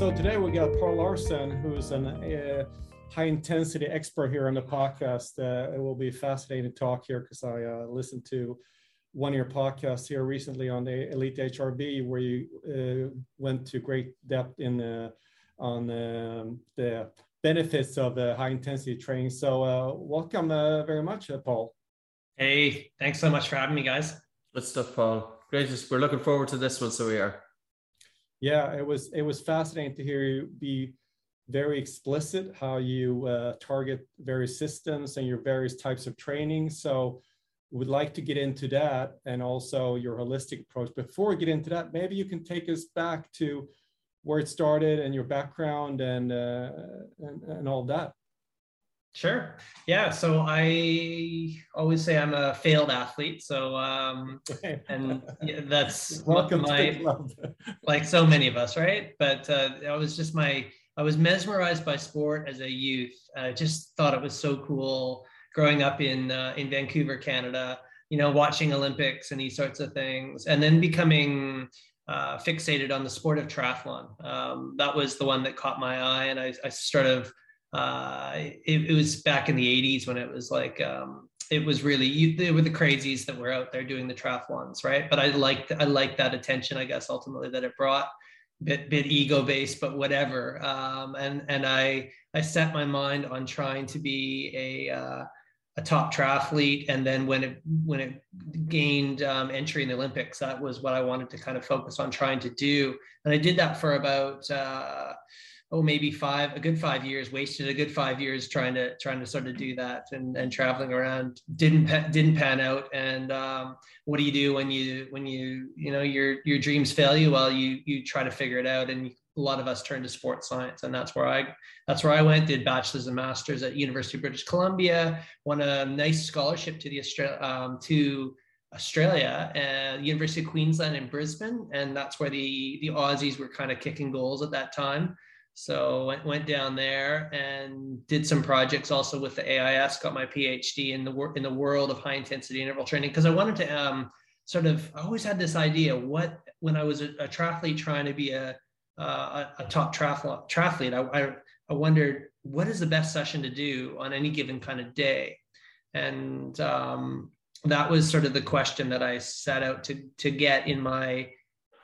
So today we got Paul Laursen, who's an uh, high intensity expert here on the podcast. Uh, it will be a fascinating talk here because I uh, listened to one of your podcasts here recently on the Elite HRV, where you uh, went to great depth in on um, the benefits of the high intensity training. So uh, welcome uh, very much, Paul. Hey, thanks so much for having me, guys. Good stuff, Paul. Great. We're looking forward to this one, so we are. Yeah, it was it was fascinating to hear you be very explicit how you uh, target various systems and your various types of training. So we'd like to get into that and also your holistic approach. Before we get into that, maybe you can take us back to where it started and your background and uh, and, and all that. Sure. Yeah. So I always say I'm a failed athlete. So, um, and yeah, that's welcome my, like so many of us, right? But uh, I was just my, I was mesmerized by sport as a youth. I just thought it was so cool growing up in, uh, in Vancouver, Canada, you know, watching Olympics and these sorts of things, and then becoming uh, fixated on the sport of triathlon. Um, that was the one that caught my eye. And I, I sort of, uh, it, it, was back in the 80s when it was like um, it was really you, they were the crazies that were out there doing the triathlons right? But i liked i liked that attention i guess ultimately that it brought. Bit bit ego based but whatever. Um, and and i i set my mind on trying to be a uh, a top triathlete. And then when it when it gained um, entry in the olympics that was what i wanted to kind of focus on trying to do. And i did that for about uh, oh maybe five a good five years wasted a good five years trying to trying to sort of do that and, and traveling around. Didn't didn't pan out. And um, what do you do when you when you you know your your dreams fail you? Well you you try to figure it out. And a lot of us turn to sports science. And that's where i that's where i went did bachelor's and masters at university of british columbia won a nice scholarship to the australia um, to Australia and University of Queensland in Brisbane, and that's where the the Aussies were kind of kicking goals at that time. So went, went down there and did some projects also with the AIS. Got my PhD in the in the world of high intensity interval training because I wanted to um, sort of. I always had this idea. What when I was a, a triathlete trying to be a uh, a, a, top triathlete, triathlete I, I, I wondered what is the best session to do on any given kind of day, and um, that was sort of the question that I set out to to get in my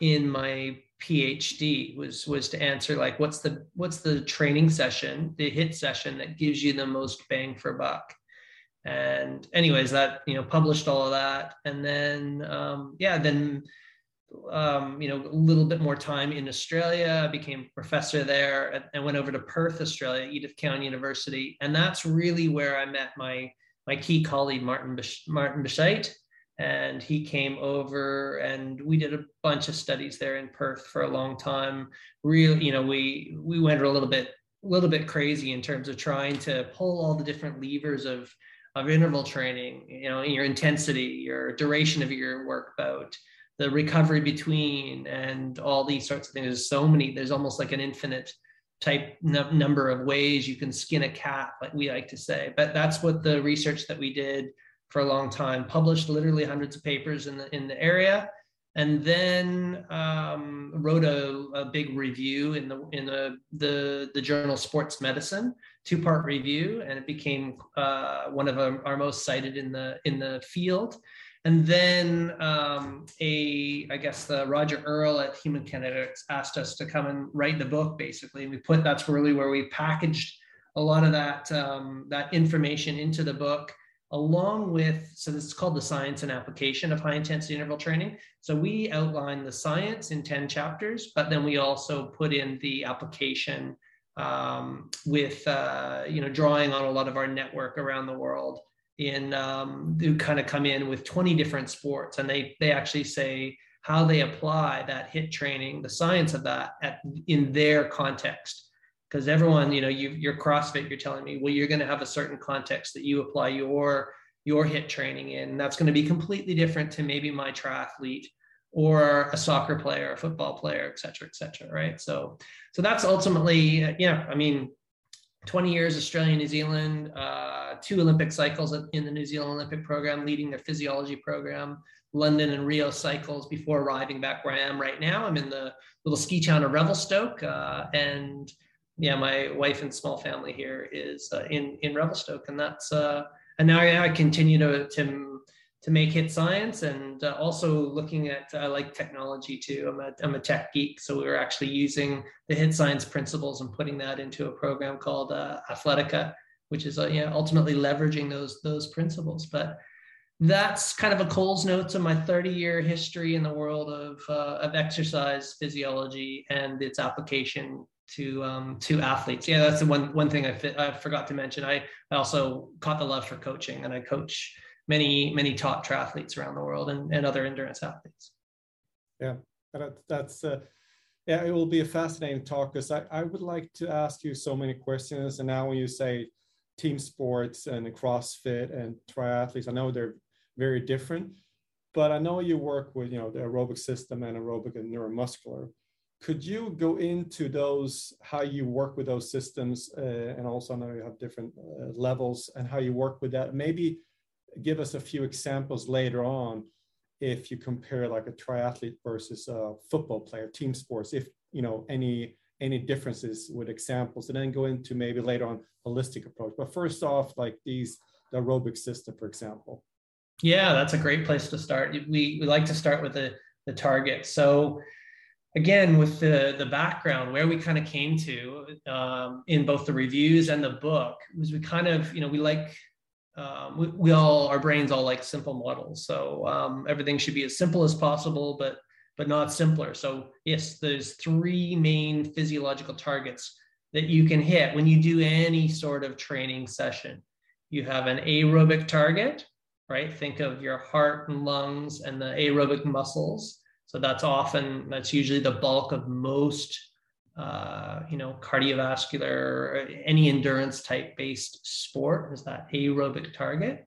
in my PhD was was to answer like what's the what's the training session, the hit session that gives you the most bang for buck. And anyways, that you know published all of that, and then um, yeah, then um, you know a little bit more time in Australia. I became professor there, and, went over to Perth, Australia, Edith Cowan University, and that's really where I met my my key colleague Martin Martin Buchheit and he came over and we did a bunch of studies there in Perth for a long time. Real, you know, we we went a little bit a little bit crazy in terms of trying to pull all the different levers of of interval training, you know, in your intensity, your duration of your work bout, the recovery between, and all these sorts of things. There's so many. There's almost like an infinite type n- number of ways you can skin a cat, like we like to say. But that's what the research that we did for a long time, published literally hundreds of papers in the in the area, and then um, wrote a, a, big review in the in the the, the journal Sports Medicine, two part review, and it became uh, one of our, our, most cited in the in the field. And then um, a, I guess the Roger Earle at Human Kinetics asked us to come and write the book. Basically, And we put that's really where we packaged a lot of that um, that information into the book along with, so this is called the science and application of high intensity interval training. So we outline the science in 10 chapters, but then we also put in the application um, with, uh, you know, drawing on a lot of our network around the world in, um, who kind of come in with 20 different sports and they, they actually say how they apply that hit training, the science of that at, in their context because everyone you know you you're crossfit you're telling me well you're going to have a certain context that you apply your your hit training in that's going to be completely different to maybe my triathlete or a soccer player a football player et cetera et cetera right so so that's ultimately yeah i mean 20 years australia new zealand uh, two olympic cycles in the new zealand olympic program leading their physiology program London and Rio cycles before arriving back where I am right now. I'm in the little ski town of Revelstoke, uh, and yeah, my wife and small family here is uh, in in Revelstoke, and that's uh, and now I, I continue to to to make hit science and uh, also looking at I like technology too. I'm a I'm a tech geek, so we are actually using the hit science principles and putting that into a program called uh, Athletica, which is uh, yeah ultimately leveraging those those principles, but that's kind of a Coles notes of my 30 year history in the world of, uh, of exercise physiology and its application to um, to athletes. Yeah, that's the one one thing I, fit, I forgot to mention. I, I also caught the love for coaching, and I coach many many top triathletes around the world and, and other endurance athletes. Yeah, that, that's uh, yeah, it will be a fascinating talk because I, I would like to ask you so many questions. And now when you say team sports and CrossFit and triathletes, I know they're very different, but I know you work with you know the aerobic system and aerobic and neuromuscular could you go into those how you work with those systems uh, and also I know you have different uh, levels and how you work with that? Maybe give us a few examples later on if you compare like a triathlete versus a football player team sports if you know any any differences with examples and then go into maybe later on holistic approach. But first off like these the aerobic system for example. Yeah that's a great place to start. We, we like to start with the the target. So again with the the background where we kind of came to um, in both the reviews and the book was we kind of you know we like um, we, we, all our brains all like simple models. So um, everything should be as simple as possible but but not simpler. So yes there's three main physiological targets that you can hit when you do any sort of training session. You have an aerobic target right? Think of your heart and lungs and the aerobic muscles so that's often, that's usually the bulk of most, uh, you know, cardiovascular, any endurance type based sport is that aerobic target.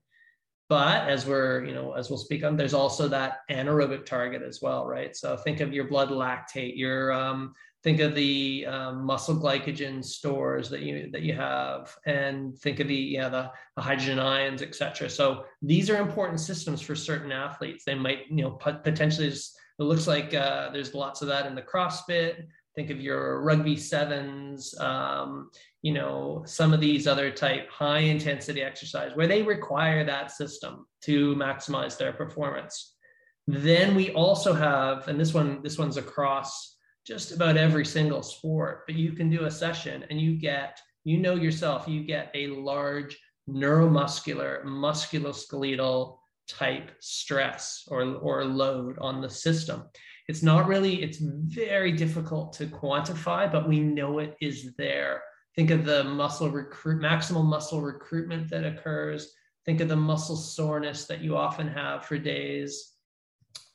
But as we're, you know, as we'll speak on, there's also that anaerobic target as well, right? So think of your blood lactate, your um, think of the um, muscle glycogen stores that you that you have, and think of the yeah the, the hydrogen ions, etc. So these are important systems for certain athletes. They might you know potentially just it looks like uh, there's lots of that in the CrossFit. Think of your rugby sevens, um, you know, some of these other type high intensity exercise where they require that system to maximize their performance. Then we also have, and this one, this one's across just about every single sport, but you can do a session and you get, you know yourself, you get a large neuromuscular, musculoskeletal type stress or, or load on the system. It's not really, it's very difficult to quantify, but we know it is there. Think of the muscle recruit, maximal muscle recruitment that occurs. Think of the muscle soreness that you often have for days.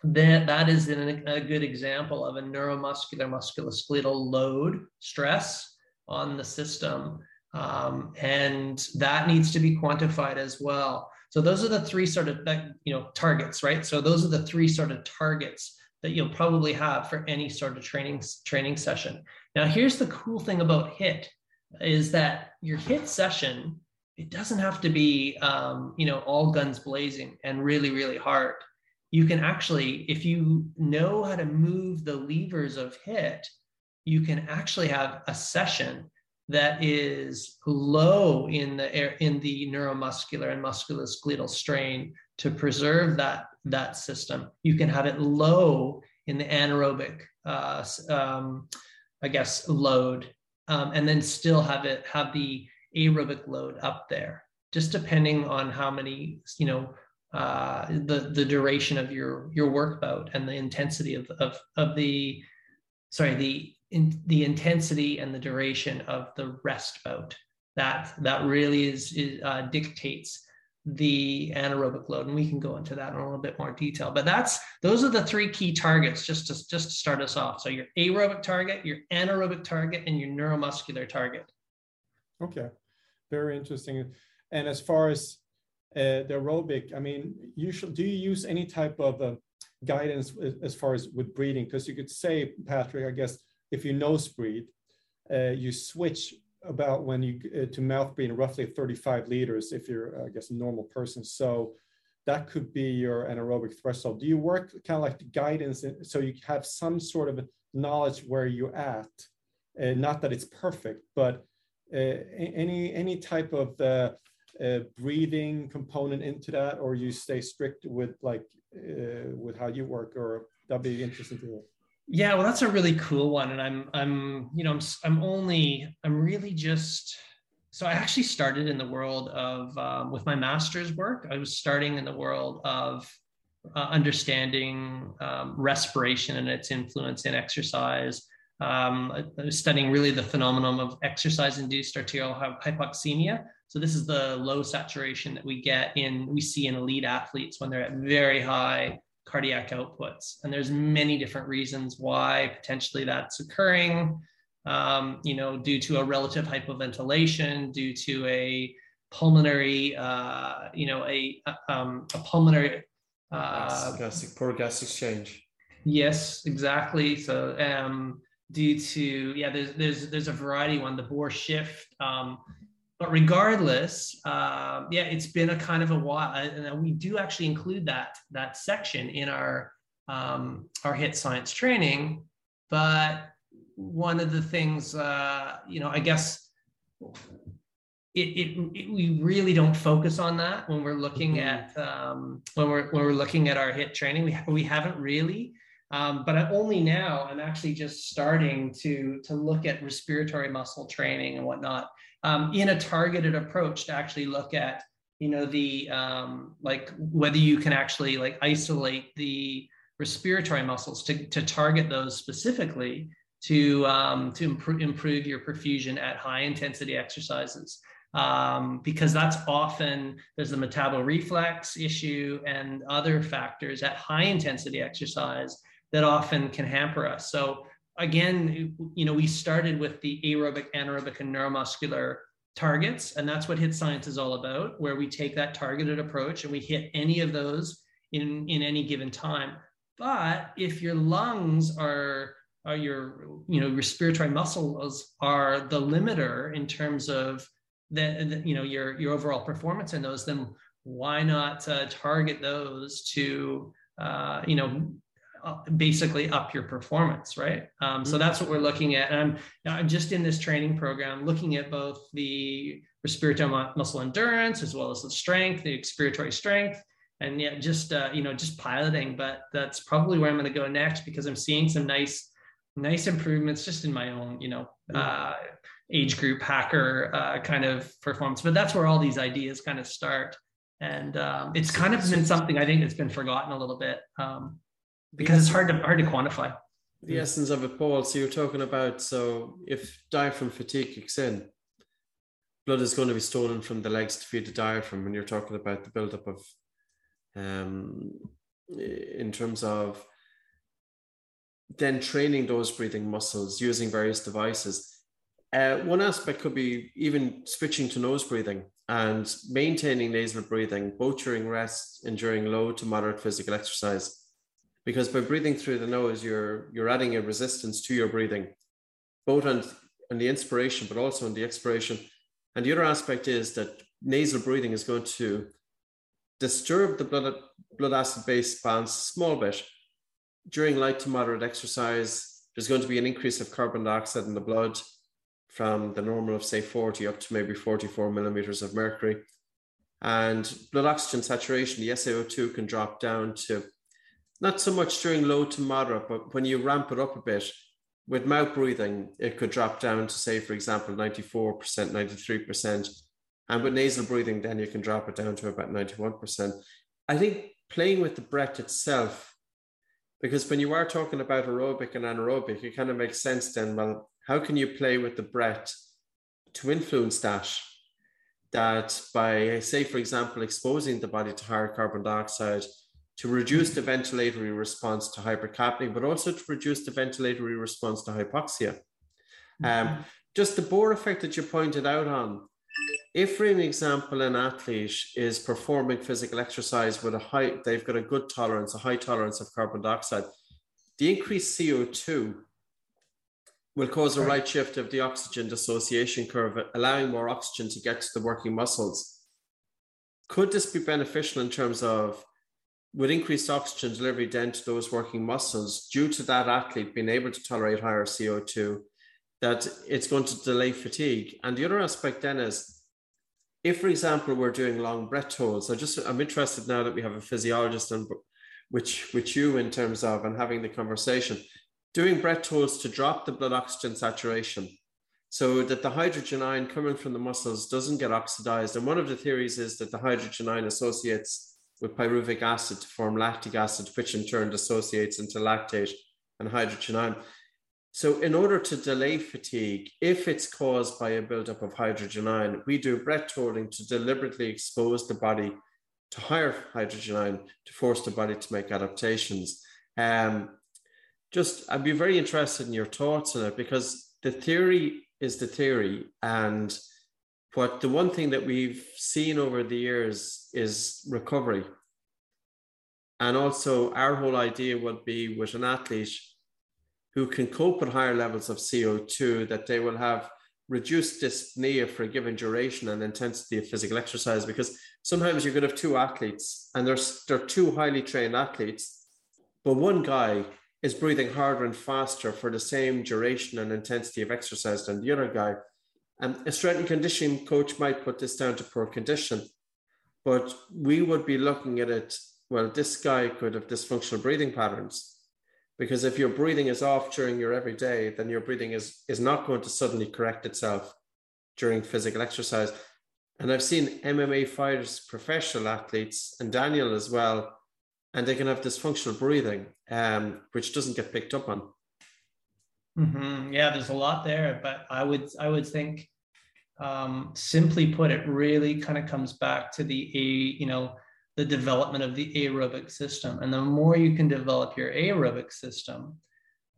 That, that is an, a good example of a neuromuscular musculoskeletal load stress on the system. Um, and that needs to be quantified as well. So those are the three sort of you know targets, right? So those are the three sort of targets that you'll probably have for any sort of training training session. Now, here's the cool thing about HIT is that your HIT session it doesn't have to be um, you know all guns blazing and really really hard. You can actually, if you know how to move the levers of HIT, you can actually have a session that is low in the air, in the neuromuscular and musculoskeletal strain to preserve that that system. You can have it low in the anaerobic, uh, um, I guess, load, um, and then still have it have the aerobic load up there, just depending on how many, you know, uh, the the duration of your your work bout and the intensity of of of the, sorry, the in the intensity and the duration of the rest bout. That that really is, is uh, dictates the anaerobic load, and we can go into that in a little bit more detail. But that's those are the three key targets just to just to start us off. So your aerobic target, your anaerobic target, and your neuromuscular target. Okay, very interesting. And as far as uh, the aerobic, I mean, usually, do you use any type of uh, guidance as far as with breathing? Because you could say, Patrick, I guess if you nose breathe, uh, you switch about when you uh, to mouth breathe roughly 35 liters if you're, I guess, a normal person. So that could be your anaerobic threshold. Do you work kind of like the guidance so you have some sort of knowledge where you're at? Uh, not that it's perfect, but uh, any any type of uh, uh, breathing component into that, or you stay strict with like uh, with how you work, or that'd be interesting to hear. Yeah, well, that's a really cool one, and I'm I'm you know I'm I'm only I'm really just so I actually started in the world of um, with my master's work. I was starting in the world of uh, understanding um, respiration and its influence in exercise. Um, I was studying really the phenomenon of exercise-induced arterial hypoxemia. So this is the low saturation that we get in we see in elite athletes when they're at very high cardiac outputs. And there's many different reasons why potentially that's occurring um, you know, due to a relative hypoventilation, due to a pulmonary, uh, you know, a, um, a pulmonary. Uh, poor gas exchange. Yes, exactly. So um, due to, yeah, there's, there's, there's a variety one, the Bohr shift. Um, but regardless, uh, yeah, it's been a kind of a while. And we do actually include that, that section in our, um, our HIT science training, but one of the things, uh, you know, I guess it, it, it, we really don't focus on that when we're looking mm-hmm. at um, when we're when we're looking at our hit training. We we haven't really, um, but I, only now I'm actually just starting to to look at respiratory muscle training and whatnot um, in a targeted approach to actually look at you know the um, like whether you can actually like isolate the respiratory muscles to to target those specifically to, um, to improve, improve your perfusion at high intensity exercises. Um, because that's often there's a metabolic reflex issue and other factors at high intensity exercise that often can hamper us. So again, you know, we started with the aerobic, anaerobic, and neuromuscular targets, and that's what HIT science is all about, where we take that targeted approach and we hit any of those in, in any given time. But if your lungs are are your you know respiratory muscles are the limiter in terms of the, you know your your overall performance in those then why not uh, target those to uh, you know basically up your performance right um, so mm-hmm. that's what we're looking at and I'm, I'm just in this training program looking at both the respiratory muscle endurance as well as the strength the expiratory strength and yeah just uh, you know just piloting but that's probably where i'm going to go next because i'm seeing some nice nice improvements just in my own, you know, uh, age group hacker uh, kind of performance. But that's where all these ideas kind of start. And um, it's kind of been something I think that's been forgotten a little bit um, because it's hard to hard to quantify. The essence of it, Paul. So you're talking about so if diaphragm fatigue kicks in, blood is going to be stolen from the legs to feed the diaphragm. When you're talking about the buildup of, um, in terms of then training those breathing muscles using various devices. Uh, one aspect could be even switching to nose breathing and maintaining nasal breathing both during rest and during low to moderate physical exercise. Because by breathing through the nose, you're you're adding a resistance to your breathing, both on, on the inspiration but also on the expiration. And the other aspect is that nasal breathing is going to disturb the blood blood acid base balance a small bit during light to moderate exercise, there's going to be an increase of carbon dioxide in the blood from the normal of say 40 up to maybe 44 millimeters of mercury. And blood oxygen saturation, the SaO2 can drop down to not so much during low to moderate, but when you ramp it up a bit, with mouth breathing, it could drop down to say, for example, 94%, 93%. And with nasal breathing, then you can drop it down to about 91%. I think playing with the breath itself because when you are talking about aerobic and anaerobic, it kind of makes sense then. Well, how can you play with the breath to influence that? That by, say, for example, exposing the body to higher carbon dioxide to reduce the ventilatory response to hypercapnia, but also to reduce the ventilatory response to hypoxia. Um, mm-hmm. just the Bohr effect that you pointed out on, if for an example an athlete is performing physical exercise with a high they've got a good tolerance a high tolerance of carbon dioxide the increased co2 will cause a right shift of the oxygen dissociation curve allowing more oxygen to get to the working muscles could this be beneficial in terms of with increased oxygen delivery then to those working muscles due to that athlete being able to tolerate higher CO2, that it's going to delay fatigue. And the other aspect then is if, for example, we're doing long breath holds, I just I'm interested now that we have a physiologist and which which you in terms of and having the conversation, doing breath holds to drop the blood oxygen saturation so that the hydrogen ion coming from the muscles doesn't get oxidized. And one of the theories is that the hydrogen ion associates with pyruvic acid to form lactic acid, which in turn dissociates into lactate and hydrogen ion. So, in order to delay fatigue, if it's caused by a buildup of hydrogen ion, we do breath holding to deliberately expose the body to higher hydrogen ion to force the body to make adaptations. Um, just, I'd be very interested in your thoughts on it because the theory is the theory. And what the one thing that we've seen over the years is recovery. And also, our whole idea would be with an athlete who can cope with higher levels of CO2, that they will have reduced dyspnea for a given duration and intensity of physical exercise. Because sometimes going to have two athletes and there's, they're two highly trained athletes, but one guy is breathing harder and faster for the same duration and intensity of exercise than the other guy. And a strength and conditioning coach might put this down to poor condition, but we would be looking at it. Well, this guy could have dysfunctional breathing patterns because if your breathing is off during your everyday, then your breathing is, is not going to suddenly correct itself during physical exercise. And I've seen MMA fighters, professional athletes, and Daniel as well, and they can have dysfunctional breathing, um, which doesn't get picked up on. Mm-hmm. Yeah, there's a lot there, but I would I would think, um, simply put, it really kind of comes back to the a you know the development of the aerobic system, and the more you can develop your aerobic system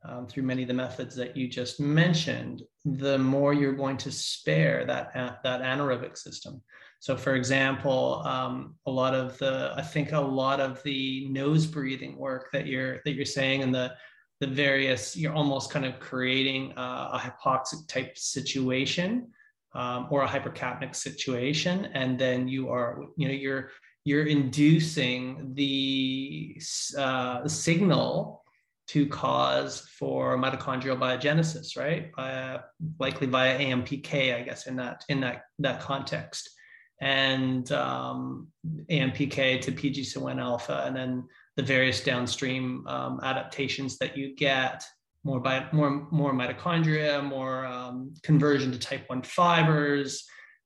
um, through many of the methods that you just mentioned, the more you're going to spare that that anaerobic system. So, for example, um, a lot of the, I think a lot of the nose breathing work that you're that you're saying, and the the various, you're almost kind of creating a, a hypoxic type situation um, or a hypercapnic situation, and then you are, you know, you're you're inducing the uh, signal to cause for mitochondrial biogenesis, right? By, likely via AMPK, I guess, in that in that that context and um, AMPK to PGC1 alpha, and then the various downstream um, adaptations that you get more by more more mitochondria, more um, conversion to type one fibers,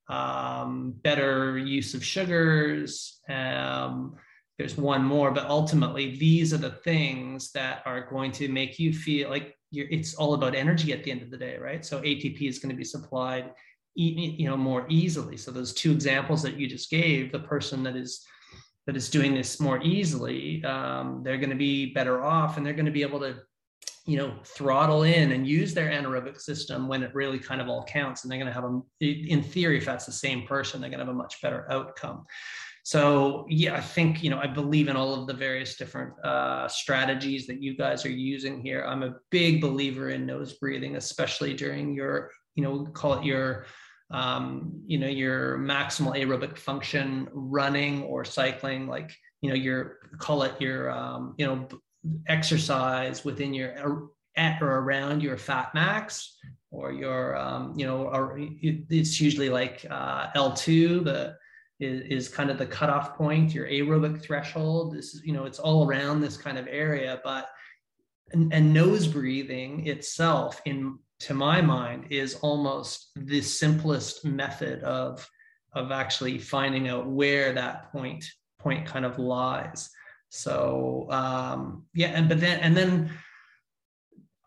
um, better use of sugars. Um, there's one more, but ultimately these are the things that are going to make you feel like it's all about energy at the end of the day, right? So ATP is going to be supplied you know more easily. So those two examples that you just gave the person that is that is doing this more easily um, they're going to be better off and they're going to be able to you know throttle in and use their anaerobic system when it really kind of all counts and they're going to have a in theory if that's the same person they're going to have a much better outcome. So yeah i think you know i believe in all of the various different uh, strategies that you guys are using here. I'm a big believer in nose breathing especially during your you know call it your um, you know your maximal aerobic function running or cycling like you know your call it your um, you know exercise within your at or around your fat max or your um, you know or it's usually like uh, L2 the is, is kind of the cutoff point your aerobic threshold. This is you know it's all around this kind of area but and, and nose breathing itself in to my mind, is almost the simplest method of of actually finding out where that point point kind of lies. So um, yeah, and but then and then,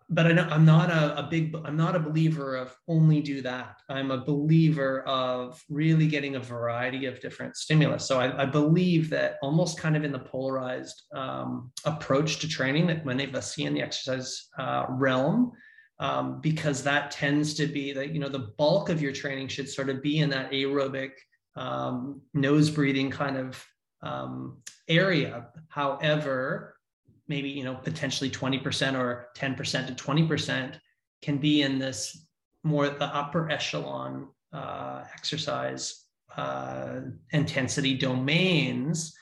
but I know I'm not a, a big I'm not a believer of only do that. I'm a believer of really getting a variety of different stimulus. So I, I believe that almost kind of in the polarized um, approach to training that many of us see in the exercise uh, realm um, because that tends to be that you know the bulk of your training should sort of be in that aerobic um, nose breathing kind of um, area. However, maybe you know potentially 20% or 10% to 20% can be in this more the upper echelon uh, exercise uh, intensity domains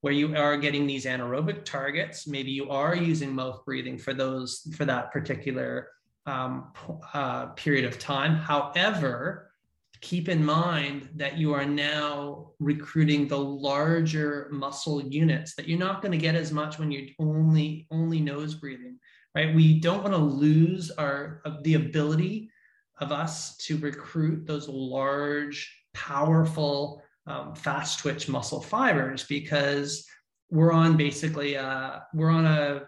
where you are getting these anaerobic targets. Maybe you are using mouth breathing for those for that particular um, uh, period of time. However, keep in mind that you are now recruiting the larger muscle units that you're not going to get as much when you're only only nose breathing right we don't want to lose our the ability of us to recruit those large powerful um, fast twitch muscle fibers because we're on basically uh, we're on a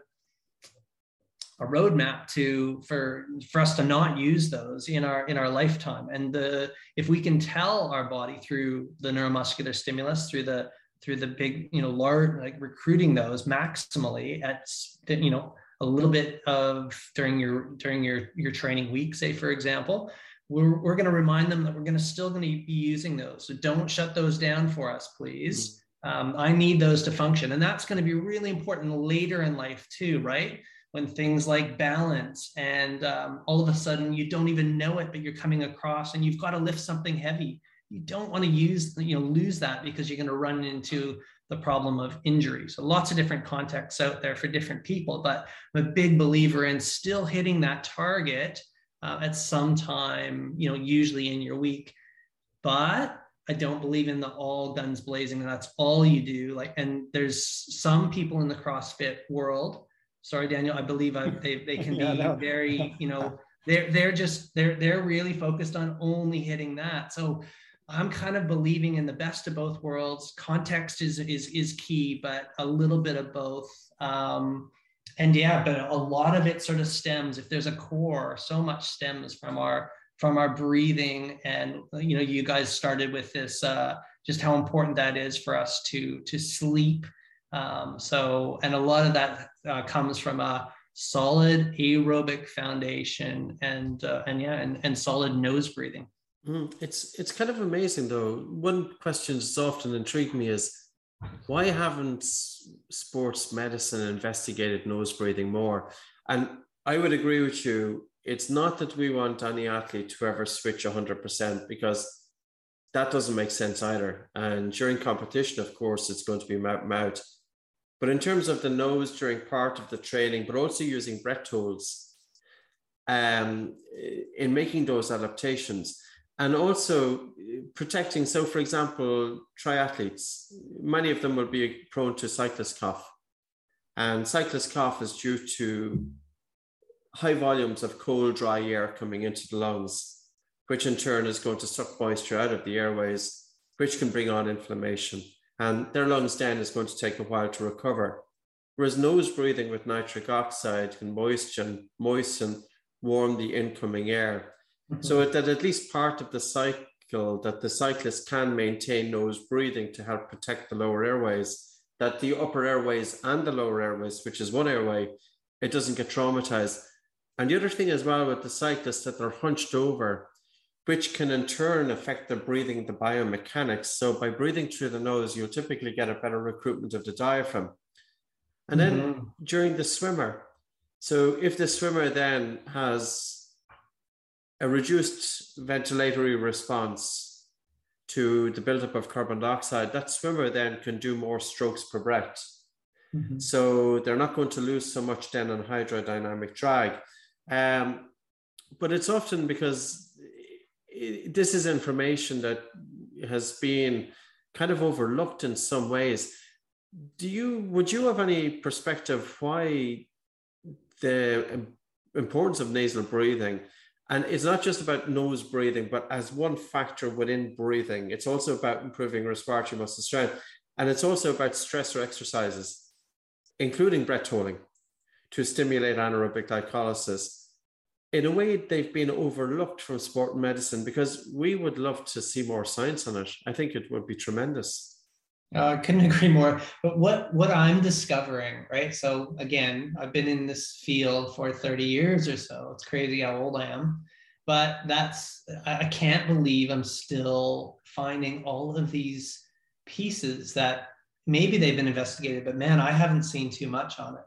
a roadmap to for for us to not use those in our in our lifetime. And the if we can tell our body through the neuromuscular stimulus through the through the big you know large like recruiting those maximally at you know a little bit of during your during your your training week say for example we're, we're going to remind them that we're going to still going to be using those. So don't shut those down for us please. Mm-hmm. um, i need those to function. And that's going to be really important later in life too right when things like balance and um, all of a sudden you don't even know it but you're coming across and you've got to lift something heavy. You don't want to use you know lose that because you're going to run into the problem of injury. So lots of different contexts out there for different people but i'm a big believer in still hitting that target uh, at some time you know usually in your week. But I don't believe in the all guns blazing. And that's all you do. Like, and there's some people in the CrossFit world sorry, Daniel, I believe I, they, they can yeah, be no. very, you know, they're, they're just, they're, they're really focused on only hitting that. So I'm kind of believing in the best of both worlds. Context is, is, is key, but a little bit of both. Um, and yeah, but a lot of it sort of stems, if there's a core, so much stems from our, from our breathing and you know you guys started with this uh, just how important that is for us to to sleep um, so, and a lot of that uh, comes from a solid aerobic foundation and uh, and yeah, and, and solid nose breathing. Mm, it's it's kind of amazing though. One question that's often intrigued me is why haven't sports medicine investigated nose breathing more? And I would agree with you. It's not that we want any athlete to ever switch 100% because that doesn't make sense either. And during competition, of course, it's going to be mouth mouth but in terms of the nose during part of the training, but also using breath tools um, in making those adaptations and also protecting. So, for example, triathletes, many of them will be prone to cyclist cough. And cyclist cough is due to high volumes of cold, dry air coming into the lungs, which in turn is going to suck moisture out of the airways, which can bring on inflammation and their lungs then is going to take a while to recover. Whereas nose breathing with nitric oxide can moisten, moisten, warm the incoming air. Mm-hmm. So that at least part of the cycle that the cyclist can maintain nose breathing to help protect the lower airways, that the upper airways and the lower airways, which is one airway, it doesn't get traumatized. And the other thing as well with the cyclists that they're hunched over which can in turn affect the breathing, the biomechanics. So by breathing through the nose, you'll typically get a better recruitment of the diaphragm. And then mm-hmm. during the swimmer, so if the swimmer then has a reduced ventilatory response to the buildup of carbon dioxide, that swimmer then can do more strokes per breath. Mm-hmm. So they're not going to lose so much then on hydrodynamic drag. Um, but it's often because this is information that has been kind of overlooked in some ways. Do you would you have any perspective why the importance of nasal breathing? And it's not just about nose breathing, but as one factor within breathing, it's also about improving respiratory muscle strength. And it's also about stressor exercises, including breath holding to stimulate anaerobic glycolysis in a way they've been overlooked from sport and medicine because we would love to see more science on it i think it would be tremendous uh, I couldn't agree more. But what what I'm discovering, right? So again, I've been in this field for 30 years or so. It's crazy how old I am, but that's I can't believe I'm still finding all of these pieces that maybe they've been investigated, but man, I haven't seen too much on it.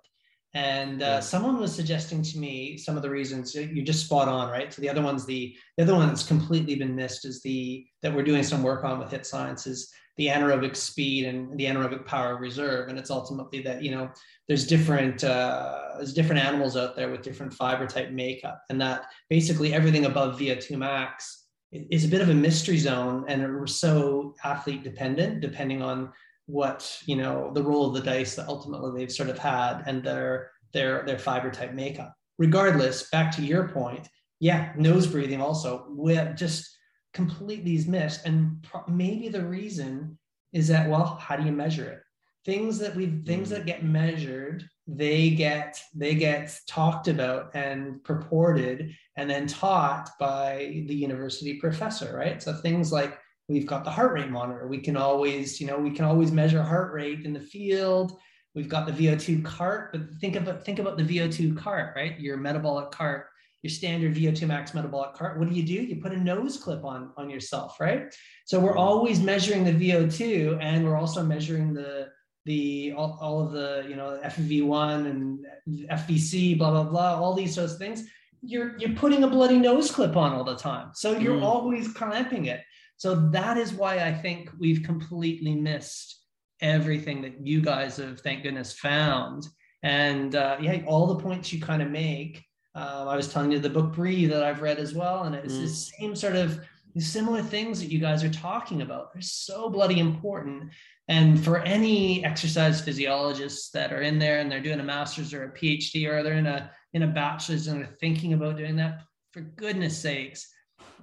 And uh, someone was suggesting to me some of the reasons you're just spot on, right? So the other one's the the other one that's completely been missed is the that we're doing some work on with Hit Science is the anaerobic speed and the anaerobic power reserve. And it's ultimately that you know there's different uh, there's different animals out there with different fiber type makeup, and that basically everything above VO2 max is a bit of a mystery zone, and we're so athlete dependent, depending on what you know the roll of the dice that ultimately they've sort of had and their their their fiber type makeup. Regardless back to your point yeah nose breathing also we just completely is missed. And pro- maybe the reason is that well how do you measure it? Things that we things mm. that get measured they get they get talked about and purported and then taught by the university professor right? So things like we've got the heart rate monitor. We can always you know we can always measure heart rate in the field. We've got the vo2 cart but think about think about the vo2 cart right? Your metabolic cart your standard vo2 max metabolic cart. What do you do? You put a nose clip on on yourself right? So we're always measuring the vo2 and we're also measuring the the all, all of the you know FEV1 and FVC, blah blah blah, all these sorts of things. You're you're putting a bloody nose clip on all the time, so you're mm. always clamping it. So that is why I think we've completely missed everything that you guys have, thank goodness, found. And uh, yeah, all the points you kind of make. Uh, I was telling you the book Breathe that I've read as well, and it's mm. the same sort of similar things that you guys are talking about. They're so bloody important. And for any exercise physiologists that are in there and they're doing a master's or a PhD or they're in a in a bachelor's and they're thinking about doing that, for goodness sakes,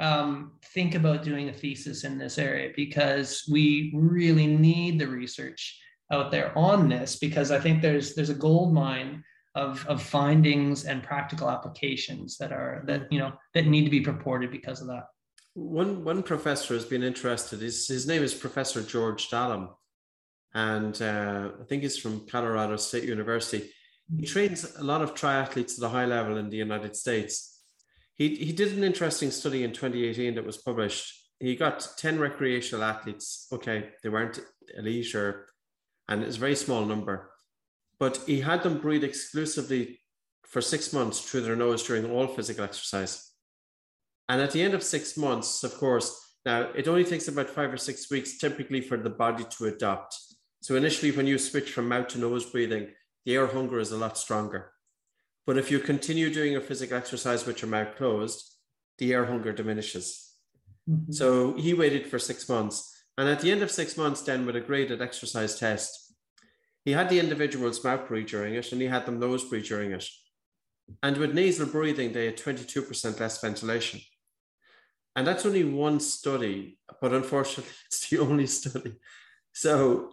um, think about doing a thesis in this area because we really need the research out there on this because I think there's there's a gold mine of, of findings and practical applications that are that you know that need to be purported because of that. One one professor has been interested. His his name is Professor George Dallam, and uh, I think he's from Colorado State University. He trains a lot of triathletes at a high level in the United States he, he did an interesting study in 2018 that was published. He got 10 recreational athletes. Okay, they weren't elite or, and it's a very small number, but he had them breathe exclusively for six months through their nose during all physical exercise. And at the end of six months, of course, now it only takes about five or six weeks typically for the body to adopt. So initially, when you switch from mouth to nose breathing, the air hunger is a lot stronger. But if you continue doing a physical exercise with your mouth closed, the air hunger diminishes. Mm-hmm. So he waited for six months. And at the end of six months, then with a graded exercise test, he had the individuals mouth breathe during it and he had them nose breathe during it. And with nasal breathing, they had 22% less ventilation. And that's only one study, but unfortunately, it's the only study. So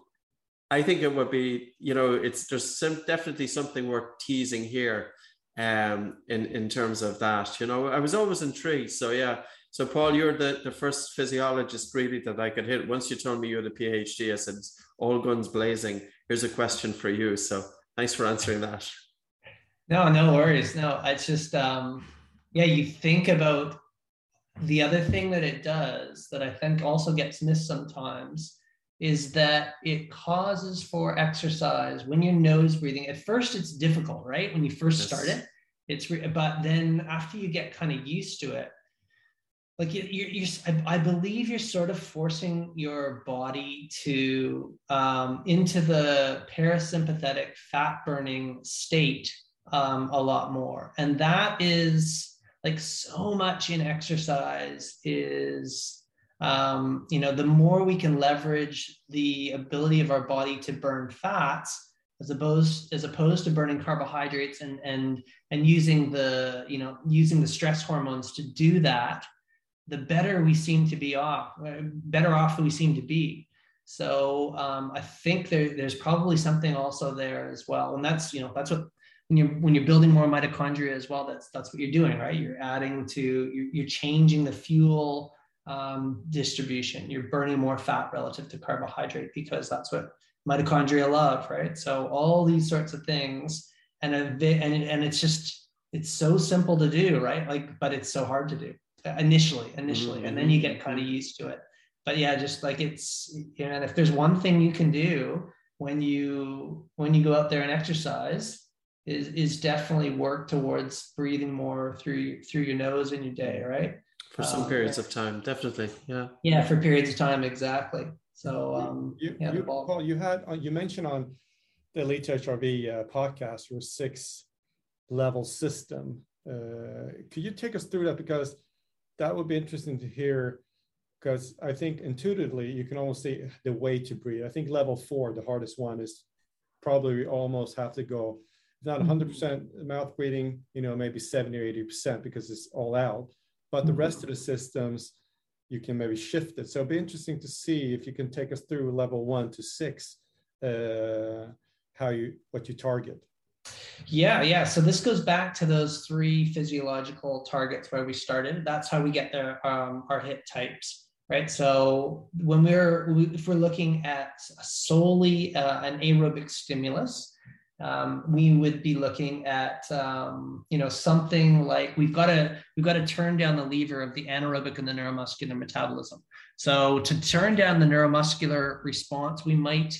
I think it would be, you know, it's there's some, definitely something worth teasing here um, in in terms of that. You know, I was always intrigued. So yeah. So Paul, you're the, the first physiologist really that I could hit. Once you told me you had a PhD, I said, all guns blazing. Here's a question for you. So thanks for answering that. No, no worries. No, it's just um, yeah, you think about the other thing that it does that I think also gets missed sometimes is that it causes for exercise when you're nose breathing. At first, it's difficult, right? When you first yes. start it, it's re- but then after you get kind of used to it, like you, you're, you're I, I, believe you're sort of forcing your body to um, into the parasympathetic fat burning state um, a lot more, and that is like so much in exercise is um, you know, the more we can leverage the ability of our body to burn fats as opposed as opposed to burning carbohydrates and and and using the you know using the stress hormones to do that, the better we seem to be off, better off we seem to be. So um, I think there, there's probably something also there as well, and that's you know that's what when you're when you're building more mitochondria as well. That's that's what you're doing, right? You're adding to you're, you're changing the fuel um, distribution. You're burning more fat relative to carbohydrate because that's what mitochondria love, right? So all these sorts of things, and a and and it's just it's so simple to do, right? Like, but it's so hard to do initially, initially, mm-hmm. and then you get kind of used to it. But yeah, just like it's you know, and if there's one thing you can do when you when you go out there and exercise, is is definitely work towards breathing more through through your nose in your day, right? For some um, periods of time, definitely, yeah. Yeah, for periods of time, exactly. So, um, you, yeah, you, Paul, you had uh, you mentioned on the Elite HRV uh, podcast your six level system. Uh, could you take us through that because that would be interesting to hear because I think intuitively you can almost see the way to breathe. I think level four, the hardest one, is probably we almost have to go not 100% mm-hmm. mouth breathing, you know, maybe 70 or 80% because it's all out. But the rest of the systems, you can maybe shift it. So it'd be interesting to see if you can take us through level one to six, uh, how you what you target. Yeah, yeah. So this goes back to those three physiological targets where we started. That's how we get the, um, our HIT types, right? So when we're if we're looking at solely uh, an aerobic stimulus, um, we would be looking at um, you know something like we've got to we've got to turn down the lever of the anaerobic and the neuromuscular metabolism. So to turn down the neuromuscular response, we might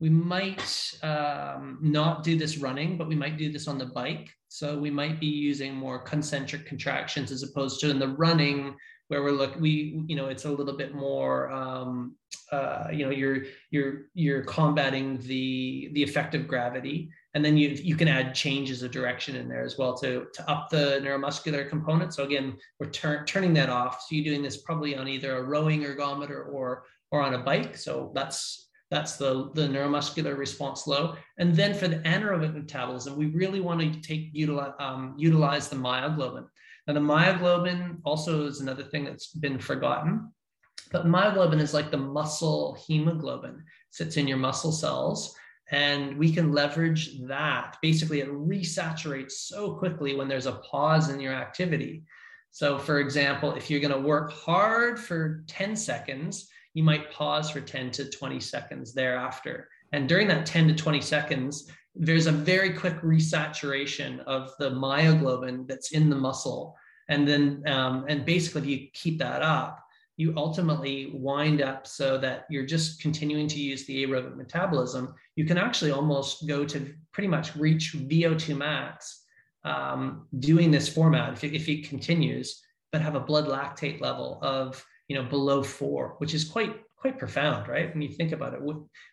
we might um, not do this running, but we might do this on the bike. So we might be using more concentric contractions as opposed to in the running where we're look we you know it's a little bit more um, uh, you know you're you're you're combating the the effect of gravity and then you you can add changes of direction in there as well to to up the neuromuscular component so again we're tur- turning that off so you're doing this probably on either a rowing ergometer or or on a bike so that's that's the, the neuromuscular response low. And then for the anaerobic metabolism, we really want to take utilize, um, utilize the myoglobin. Now, the myoglobin also is another thing that's been forgotten. But myoglobin is like the muscle hemoglobin, sits in your muscle cells. And we can leverage that. Basically, it resaturates so quickly when there's a pause in your activity. So, for example, if you're going to work hard for 10 seconds, you might pause for 10 to 20 seconds thereafter. And during that 10 to 20 seconds, there's a very quick resaturation of the myoglobin that's in the muscle. And then, um, and basically, if you keep that up, you ultimately wind up so that you're just continuing to use the aerobic metabolism. You can actually almost go to pretty much reach VO2 max um, doing this format if it, if it continues, but have a blood lactate level of you know below four, which is quite quite profound, right? When you think about it,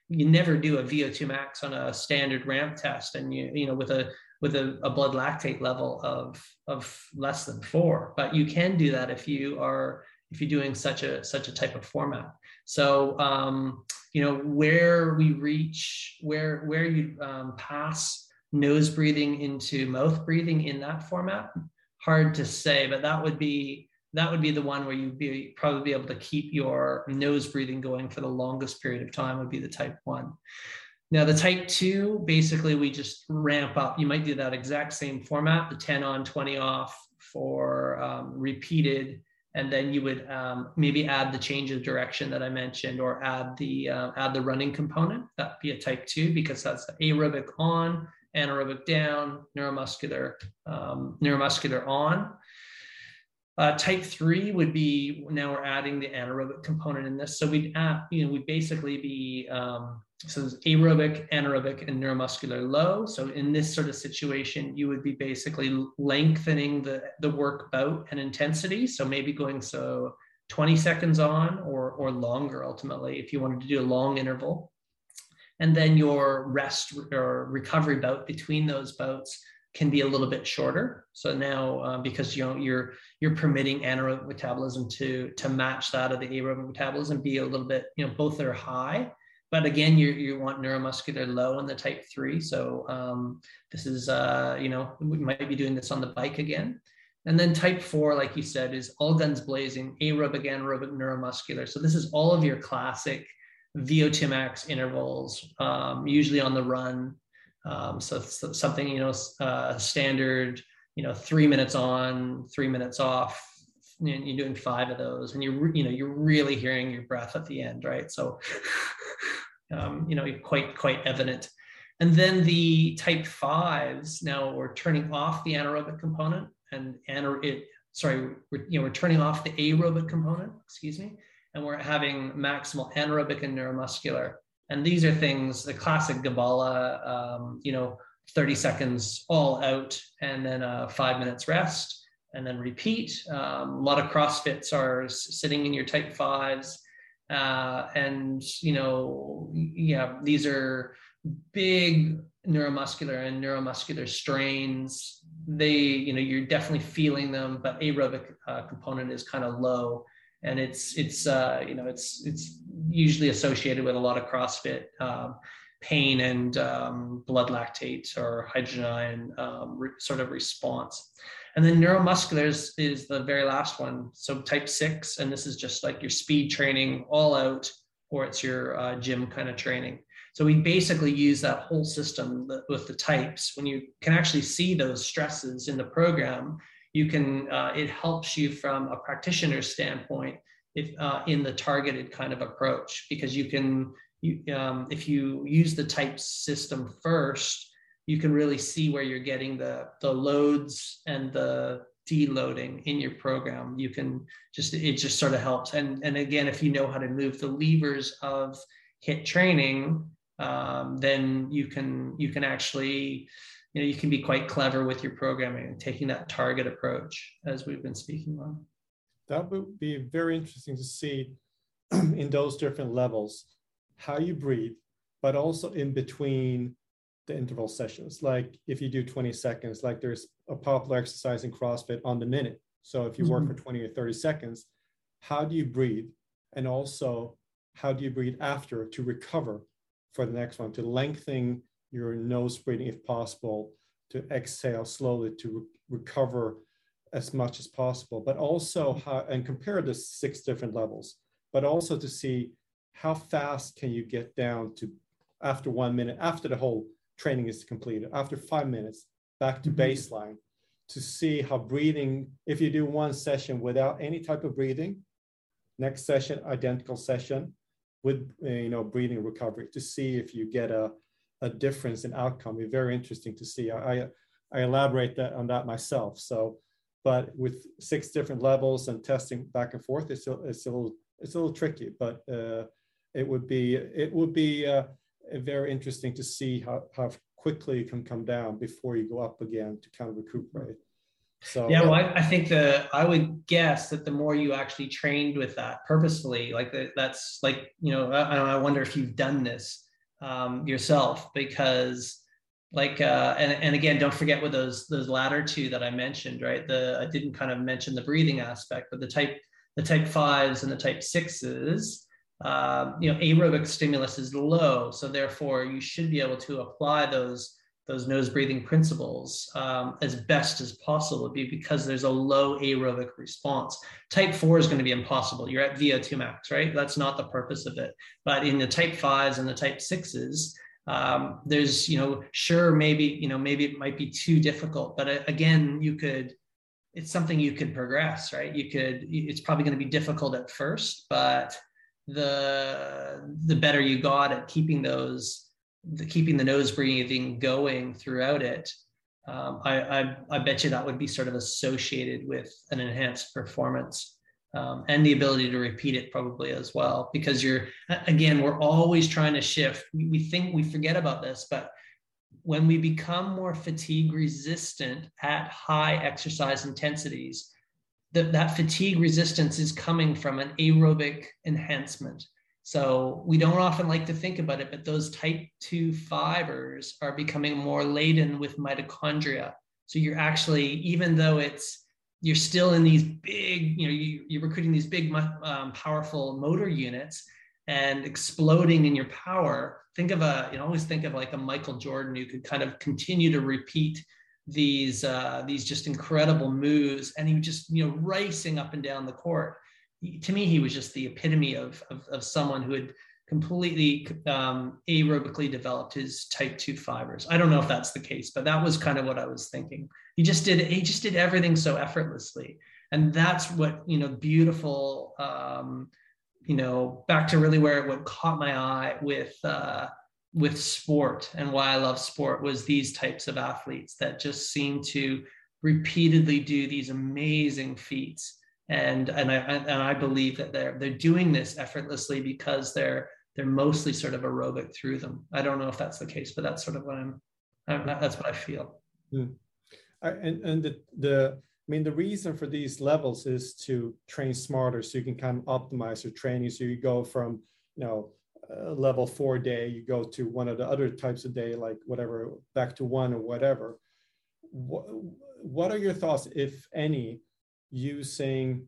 you never do a VO2 max on a standard ramp test, and you you know with a with a, a blood lactate level of of less than four, but you can do that if you are if you're doing such a such a type of format. So um, you know where we reach where where you um, pass nose breathing into mouth breathing in that format, hard to say, but that would be that would be the one where you'd be probably be able to keep your nose breathing going for the longest period of time would be the type one. Now the type two, basically we just ramp up. You might do that exact same format, the 10 on, 20 off for um, repeated, and then you would um, maybe add the change of direction that I mentioned, or add the uh, add the running component. That'd be a type two because that's aerobic on, anaerobic down, neuromuscular um, neuromuscular on. Uh, type three would be now we're adding the anaerobic component in this. So we'd add, you know, we'd basically be um, so aerobic, anaerobic, and neuromuscular low. So in this sort of situation, you would be basically lengthening the the work bout and intensity. So maybe going so 20 seconds on or or longer ultimately if you wanted to do a long interval. And then your rest or recovery bout between those bouts can be a little bit shorter. So now, uh, because you know you're you're permitting anaerobic metabolism to to match that of the aerobic metabolism, be a little bit you know both are high, but again you you want neuromuscular low in the type three. So um, this is uh, you know we might be doing this on the bike again. And then type four, like you said, is all guns blazing, aerobic, anaerobic, neuromuscular. So this is all of your classic VO2 max intervals, um, usually on the run, um, so, so, something, you know, uh, standard, you know, three minutes on, three minutes off. And you're doing five of those, and you're, you know, you're really hearing your breath at the end, right? So, um, you know, quite quite evident. And then the type fives. Now we're turning off the anaerobic component, and anaer- it, sorry, we're, you know, we're turning off the aerobic component. Excuse me, and we're having maximal anaerobic and neuromuscular and these are things, the classic Gibala, um, you know, 30 seconds all out and then uh, five minutes rest and then repeat. Um, a lot of CrossFits are sitting in your type fives. Uh, and, you know, yeah, these are big neuromuscular and neuromuscular strains. They, you know, you're definitely feeling them, but aerobic uh, component is kind of low. And it's, it's, uh, you know, it's, it's usually associated with a lot of CrossFit. Um, pain and um, blood lactate or hydrogen ion um, re- sort of response. And then neuromuscular is, is the very last one. So type six, and this is just like your speed training all out, or it's your uh, gym kind of training. So we basically use that whole system with the types. When you can actually see those stresses in the program, you can uh, it helps you from a practitioner's standpoint if uh, in the targeted kind of approach because you can you, um, if you use the type system first, you can really see where you're getting the, the loads and the deloading in your program. You can just, it just sort of helps. And, and again, if you know how to move the levers of HIT training, um, then you can, you can actually, you know, you can be quite clever with your programming and taking that target approach as we've been speaking on. That would be very interesting to see in those different levels how you breathe, but also in between the interval sessions. Like if you do 20 seconds, like there's a popular exercise in CrossFit on the minute. So if you mm-hmm. work for 20 or 30 seconds, how do you breathe? And also, how do you breathe after to recover for the next one, to lengthen your nose breathing if possible, to exhale slowly to re- recover as much as possible, but also how, and compare the six different levels, but also to see how fast can you get down to after one minute, after the whole training is completed, after five minutes, back to mm-hmm. baseline to see how breathing, if you do one session without any type of breathing, next session, identical session with, you know, breathing recovery to see if you get a, a difference in outcome. Be very interesting to see. I, I elaborate that on that myself. So, but with six different levels and testing back and forth, it's a, it's a little, it's a little tricky, but uh, it would be it would be uh, very interesting to see how, how quickly you can come down before you go up again to kind of recuperate. So yeah, well, I, I, think the I would guess that the more you actually trained with that purposefully, like the, that's like you know I, I wonder if you've done this um, yourself because like uh, and and again don't forget with those those latter two that I mentioned right? The I didn't kind of mention the breathing aspect but the type the type fives and the type sixes um, you know, aerobic stimulus is low, so therefore you should be able to apply those those nose breathing principles um, as best as possible would be because there's a low aerobic response. Type four is going to be impossible. You're at VO2 max, right? That's not the purpose of it. But in the type fives and the type sixes, um, there's, you know, sure, maybe, you know, maybe it might be too difficult, but uh, again, you could, it's something you could progress, right? You could, it's probably going to be difficult at first, but the the better you got at keeping those the keeping the nose breathing going throughout it um, I, I, I bet you that would be sort of associated with an enhanced performance um, and the ability to repeat it probably as well because you're again we're always trying to shift we, think we forget about this but when we become more fatigue resistant at high exercise intensities that, that fatigue resistance is coming from an aerobic enhancement. So we don't often like to think about it, but those type 2 fibers are becoming more laden with mitochondria. So you're actually, even though it's, you're still in these big, you know, you, are recruiting these big, um, powerful motor units and exploding in your power. Think of a, you know, always think of like a Michael Jordan who could kind of continue to repeat these uh, these just incredible moves, and he was just you know racing up and down the court. To me, he was just the epitome of of, of someone who had completely um, aerobically developed his type 2 fibers i don't know if that's the case but that was kind of what i was thinking he just did he just did everything so effortlessly and that's what you know beautiful um, you know back to really where what caught my eye with uh, with sport and why I love sport was these types of athletes that just seem to repeatedly do these amazing feats. And, and I and I believe that they're they're doing this effortlessly because they're they're mostly sort of aerobic through them. I don't know if that's the case, but that's sort of what I'm that's what I feel. Mm. and and the the I mean the reason for these levels is to train smarter, so you can kind of optimize your training. So you go from you know level four day, you go to one of the other types of day, like whatever, back to one or whatever. What, what are your thoughts, if any, using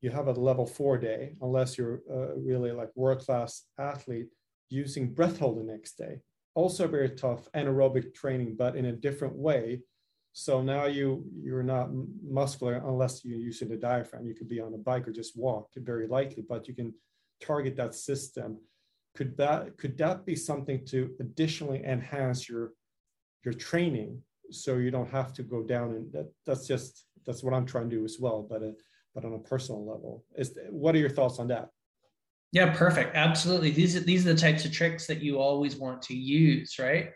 you have a level four day, unless you're uh, really like world class athlete, using breath hold the next day. Also very tough anaerobic training, but in a different way. So now you you're not muscular unless you're using the diaphragm. You could be on a bike or just walk, very likely, but you can target that system. Could that could that be something to additionally enhance your your training so you don't have to go down and that that's just that's what I'm trying to do as well. But uh, but on a personal level. Is what are your thoughts on that? Yeah, perfect. Absolutely. These are these are the types of tricks that you always want to use, right?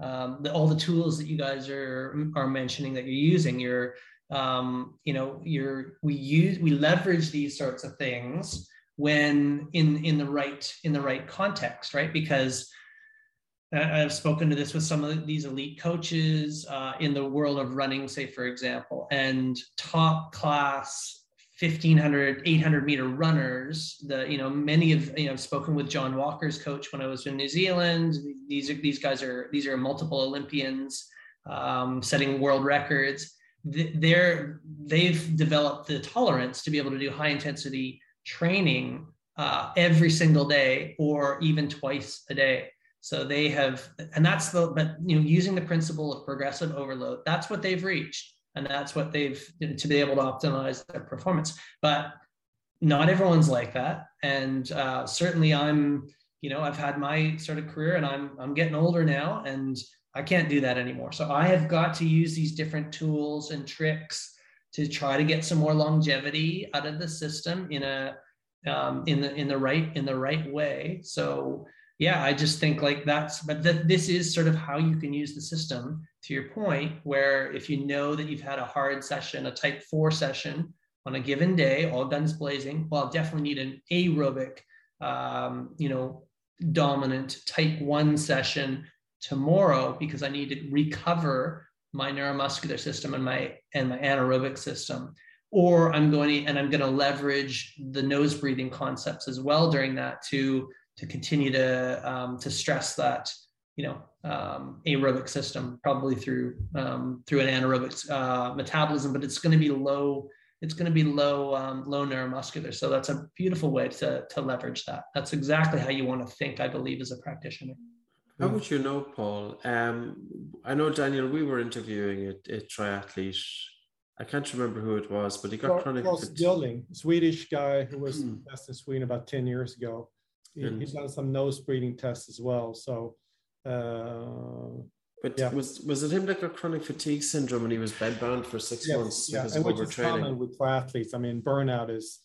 Um, the, all the tools that you guys are are mentioning that you're using, you're um, you know, you're we use we leverage these sorts of things when in in the right in the right context, right? Because I've spoken to this with some of these elite coaches uh, in the world of running, say for example, and top class 1500 800 meter runners the you know many of you know i've spoken with john walker's coach when i was in new zealand. These are these guys are these are multiple olympians um, setting world records. They're they've developed the tolerance to be able to do high intensity training uh, every single day or even twice a day so they have and that's the but you know using the principle of progressive overload that's what they've reached. And that's what they've to be able to optimize their performance. But not everyone's like that. And uh, certainly i'm you know i've had my sort of career and i'm i'm getting older now and i can't do that anymore. So i have got to use these different tools and tricks to try to get some more longevity out of the system in a um, in the in the right in the right way. So yeah, I just think like that's, but that this is sort of how you can use the system to your point, where if you know that you've had a hard session, a type four session on a given day, all guns blazing, well, I'll definitely need an aerobic, um, you know, dominant type one session tomorrow because I need to recover my neuromuscular system and my and my anaerobic system. Or i'm going to and i'm going to leverage the nose breathing concepts as well during that to to continue to um, to stress that you know um, aerobic system probably through um, through an anaerobic uh, metabolism but it's going to be low it's going to be low um, low neuromuscular. So that's a beautiful way to to leverage that. That's exactly how you want to think i believe as a practitioner. How would you know paul? Um, i know daniel we were interviewing a, a triathlete. I can't remember who it was, but he got chronic. Klas Gylling, Swedish guy who was hmm. best in Sweden about 10 years ago he, he's done some nose breathing tests as well. So, uh, but yeah. was was it him that got chronic fatigue syndrome and he was bedbound for six yes, months yeah. and which is common with triathletes. I mean, burnout is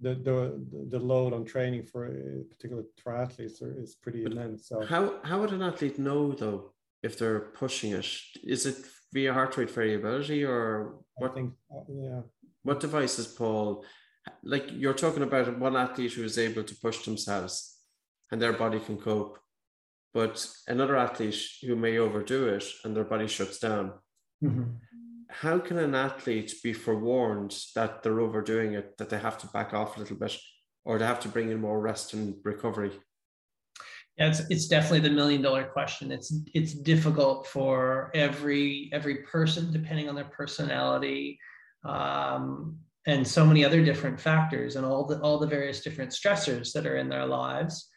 the the the load on training for particular triathletes are, is pretty but immense. So how how would an athlete know though if they're pushing it? Is it via heart rate variability or what? I think, uh, yeah. What devices, Paul? like you're talking about one athlete who is able to push themselves and their body can cope but another athlete who may overdo it and their body shuts down mm-hmm. how can an athlete be forewarned that they're overdoing it that they have to back off a little bit or they have to bring in more rest and recovery yeah, it's, it's definitely the million dollar question. It's it's difficult for every every person, depending on their personality, um, and so many other different factors and all the all the various different stressors that are in their lives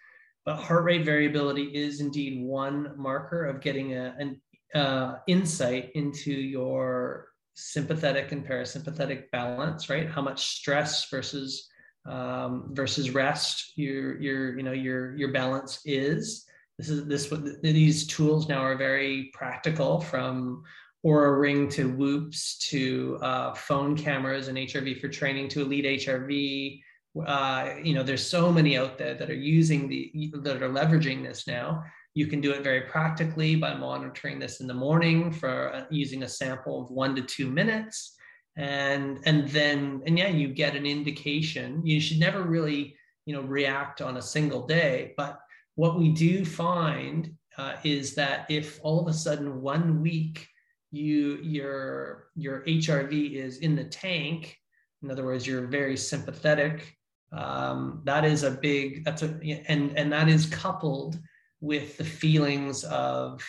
but heart rate variability is indeed one marker of getting a, an uh, insight into your sympathetic and parasympathetic balance right how much stress versus um, versus rest your your you know your your balance is this is this what these tools now are very practical from Oura Ring to Whoops to uh, phone cameras and HRV4Training to Elite HRV. Uh, you know, there's so many out there that are using the that are leveraging this now. You can do it very practically by monitoring this in the morning for uh, using a sample of one to two minutes, and and then and yeah, you get an indication. You should never really you know react on a single day, but what we do find uh, is that if all of a sudden one week you your your HRV is in the tank, in other words, you're very sympathetic. Um, that is a big that's a and and that is coupled with the feelings of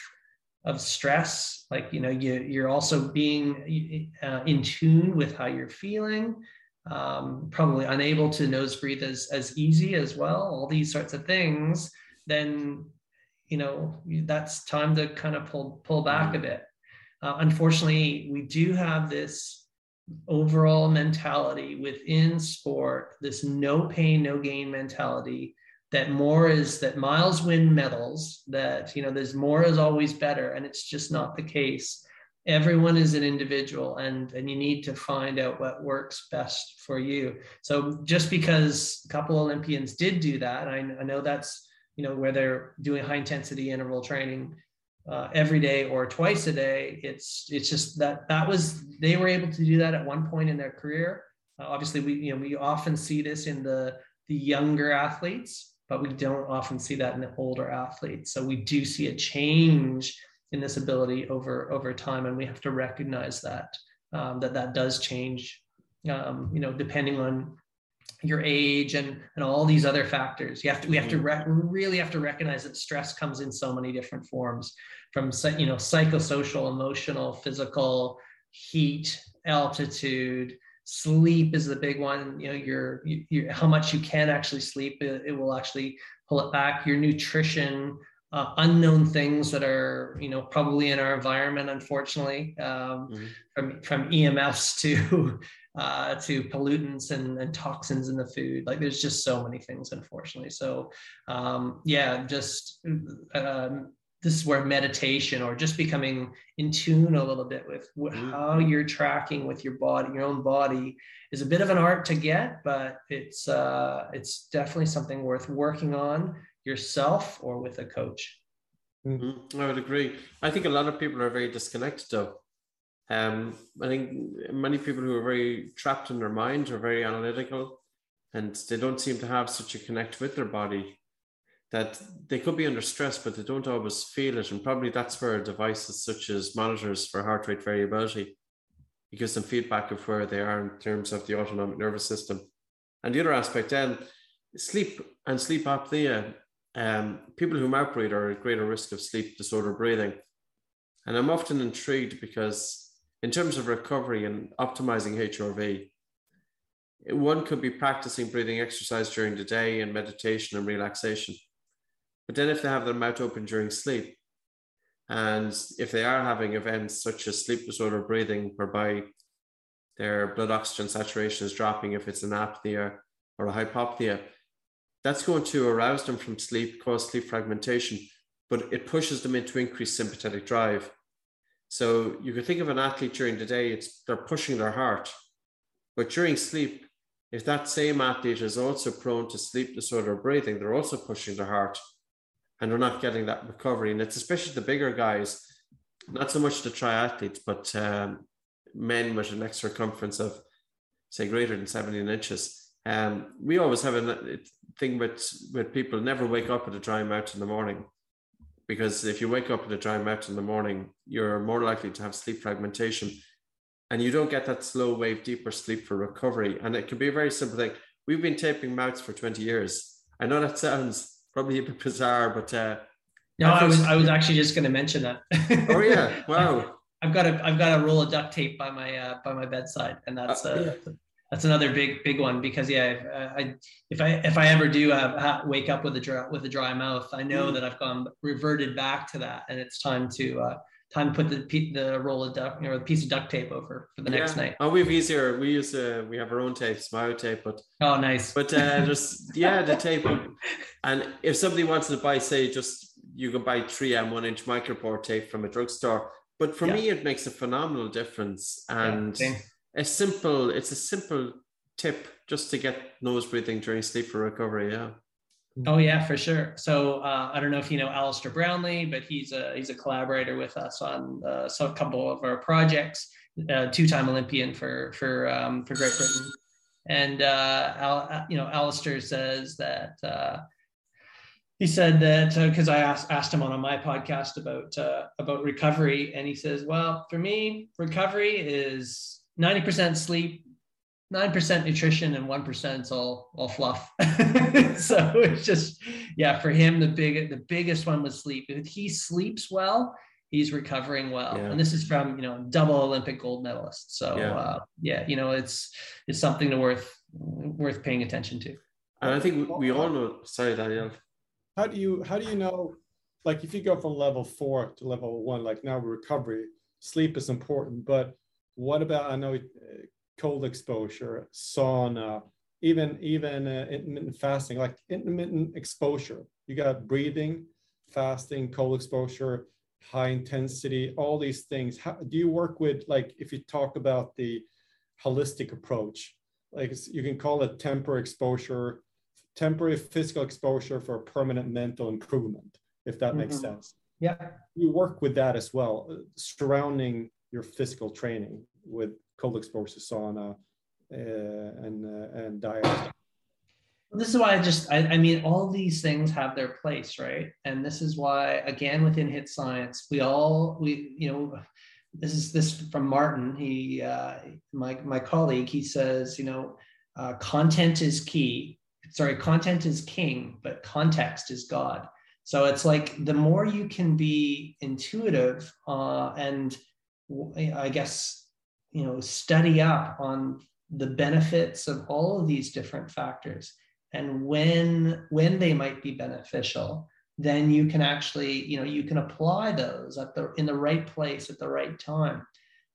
of stress. Like you know you, you're also being uh, in tune with how you're feeling um, probably unable to nose breathe as, as easy as well all these sorts of things then you know that's time to kind of pull pull back a bit. Uh, unfortunately we do have this overall mentality within sport this no pain no gain mentality that more is that miles win medals that you know there's more is always better and it's just not the case. Everyone is an individual and and you need to find out what works best for you. So just because a couple olympians did do that I, I know that's you know where they're doing high intensity interval training uh, every day or twice a day it's it's just that that was they were able to do that at one point in their career uh, obviously we you know we often see this in the the younger athletes but we don't often see that in the older athletes. So we do see a change in this ability over over time, and we have to recognize that um, that that does change. Um, you know, depending on your age and and all these other factors. You have to we have to re- really have to recognize that stress comes in so many different forms from you know psychosocial emotional physical heat altitude. Sleep is the big one. You know your, your how much you can actually sleep it, it will actually pull it back. Your nutrition uh, unknown things that are you know probably in our environment unfortunately um, mm-hmm. from from emfs to uh, to pollutants and, and, toxins in the food. Like there's just so many things unfortunately. So um, yeah just um, this is where meditation or just becoming in tune a little bit with mm-hmm. how you're tracking with your body your own body is a bit of an art to get but it's uh, it's definitely something worth working on yourself or with a coach. Mm-hmm. i would agree. I think a lot of people are very disconnected though um, i think many people who are very trapped in their mind are very analytical and they don't seem to have such a connect with their body that they could be under stress, but they don't always feel it. And probably that's where devices such as monitors for heart rate variability gives them feedback of where they are in terms of the autonomic nervous system. And the other aspect then, sleep and sleep apnea. Um, people who mouth breathe are at greater risk of sleep disorder breathing. And I'm often intrigued because in terms of recovery and optimizing HRV, one could be practicing breathing exercise during the day and meditation and relaxation. But then if they have their mouth open during sleep, and if they are having events such as sleep disorder breathing, whereby their blood oxygen saturation is dropping, if it's an apnea or a hypopnea, that's going to arouse them from sleep, cause sleep fragmentation, but it pushes them into increased sympathetic drive. So you could think of an athlete during the day, it's they're pushing their heart. But during sleep, if that same athlete is also prone to sleep disorder breathing, they're also pushing their heart and they're not getting that recovery. And it's especially the bigger guys, not so much the triathletes, but um, men with an neck circumference of, say, greater than 17 inches. Um, we always have a thing with, with people never wake up with a dry mouth in the morning. Because if you wake up with a dry mouth in the morning, you're more likely to have sleep fragmentation and you don't get that slow wave, deeper sleep for recovery. And it can be a very simple thing. We've been taping mouths for 20 years. I know that sounds probably a bit bizarre, but uh, no, I was I was actually just going to mention that. oh yeah, wow. I've got a I've got a roll of duct tape by my uh, by my bedside, and that's uh, yeah. That's another big big one because yeah, if I if I if I ever do have, wake up with a dry with a dry mouth, I know mm. that I've gone reverted back to that, and it's time to uh, time to put the the roll of duct, you know, the piece of duct tape over for the yeah. next night. Oh, we've easier. We use uh, we have our own tape, smile tape, but oh, nice. But uh, just yeah, the tape. And if somebody wants to buy, say, just you can buy three M one inch micropore tape from a drugstore. But for yeah. me, it makes a phenomenal difference, and yeah, a simple. It's a simple tip just to get nose breathing during sleep for recovery. Yeah. Oh yeah, for sure. So uh, I don't know if you know Alistair Brownlee, but he's a he's a collaborator with us on uh, so a couple of our projects. Uh, two-time Olympian for for um, for Great Britain, and uh, Al, uh, you know Alistair says that uh, he said that because uh, I asked asked him on my podcast about uh, about recovery, and he says, "Well, for me, recovery is ninety percent sleep, nine percent nutrition, and one percent all all fluff." so it's just yeah, for him, the big the biggest one was sleep. If he sleeps well, he's recovering well, yeah. and this is from you know double Olympic gold medalist. So yeah. Uh, yeah, you know it's it's something to worth worth paying attention to. And I think we all know. Sorry, Daniel how do you how do you know like if you go from level four to level one like now recovery sleep is important but what about i know uh, cold exposure sauna even even uh, intermittent fasting like intermittent exposure you got breathing fasting cold exposure high intensity all these things how do you work with like if you talk about the holistic approach like you can call it temporary exposure temporary physical exposure for permanent mental improvement, if that makes mm-hmm. sense. Yeah. You work with that as well, uh, surrounding your physical training with cold exposure sauna uh, and uh, and diet. This is why I just I, I mean all these things have their place, right? And this is why again within Hit Science, we all we you know this is this from Martin. He uh, my my colleague. He says you know uh, content is key sorry, content is king, but context is God. So it's like the more you can be intuitive uh, and I guess, you know, study up on the benefits of all of these different factors. And when when they might be beneficial then you can actually you know you can apply those at the in the right place at the right time.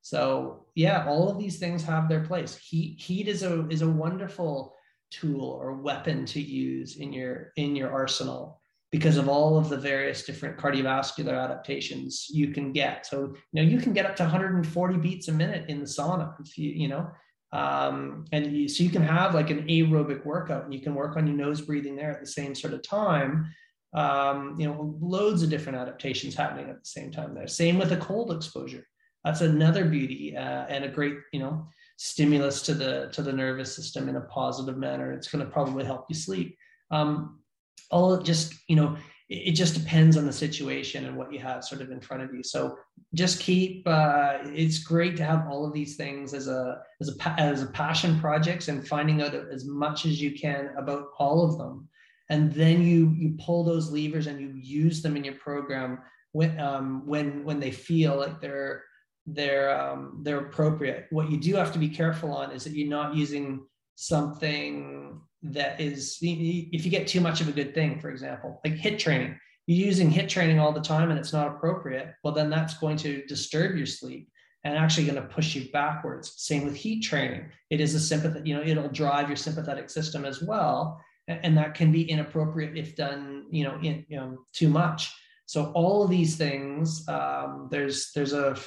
So yeah all of these things have their place. Heat heat is a is a wonderful tool or weapon to use in your in your arsenal because of all of the various different cardiovascular adaptations you can get so you know you can get up to 140 beats a minute in the sauna if you you know um, and you, so you can have like an aerobic workout and you can work on your nose breathing there at the same sort of time um, you know loads of different adaptations happening at the same time there same with a cold exposure that's another beauty uh, and a great you know stimulus to the to the nervous system in a positive manner. It's going to probably help you sleep. Um, all just you know it, it, just depends on the situation and what you have sort of in front of you. So just keep. Uh, it's great to have all of these things as a as a as a passion projects and finding out as much as you can about all of them, and then you you pull those levers and you use them in your program when um, when when they feel like they're they're um, they're appropriate. What you do have to be careful on is that you're not using something that is if you get too much of a good thing, for example, like hit training. You're using hit training all the time and it's not appropriate. Well, then that's going to disturb your sleep and actually going to push you backwards. Same with heat training. It is a sympathetic, you know, it'll drive your sympathetic system as well. And that can be inappropriate if done, you know, in, you know, too much. So all of these things, um, there's there's a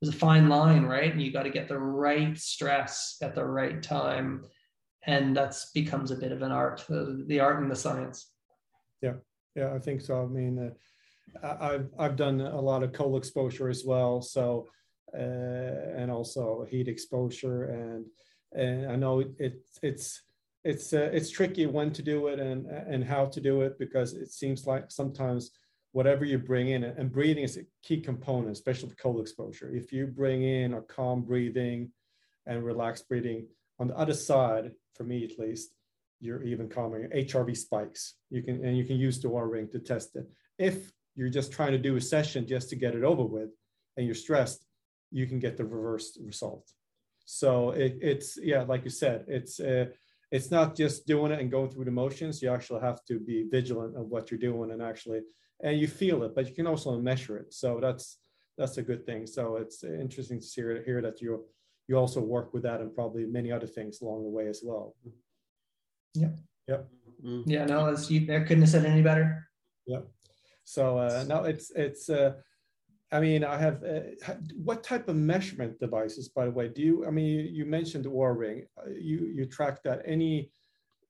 there's a fine line, right? And you got to get the right stress at the right time. And that's becomes a bit of an art, the, the art and the science. Yeah, yeah, I think so. I mean, uh, I've I've done a lot of cold exposure as well, so uh, and also heat exposure, and and I know it, it's it's uh, it's tricky when to do it and and how to do it because it seems like sometimes whatever you bring in, and breathing is a key component, especially cold exposure. If you bring in a calm breathing and relaxed breathing, on the other side, for me at least, you're even calmer. HRV spikes. You can and you can use the Oura ring to test it. If you're just trying to do a session just to get it over with, and you're stressed, you can get the reverse result. So it, it's yeah, like you said, it's uh, it's not just doing it and going through the motions. You actually have to be vigilant of what you're doing and actually and you feel it, but you can also measure it. So that's that's a good thing. So it's interesting to hear, hear that you you also work with that and probably many other things along the way as well. Yeah. Yep. Mm-hmm. Yeah. No, that's you. I couldn't have said any better. Yep. So uh, no, it's it's. Uh, I mean, I have. Uh, what type of measurement devices, by the way, do you? I mean, you, you mentioned the Oura Ring. Uh, you you track that. Any?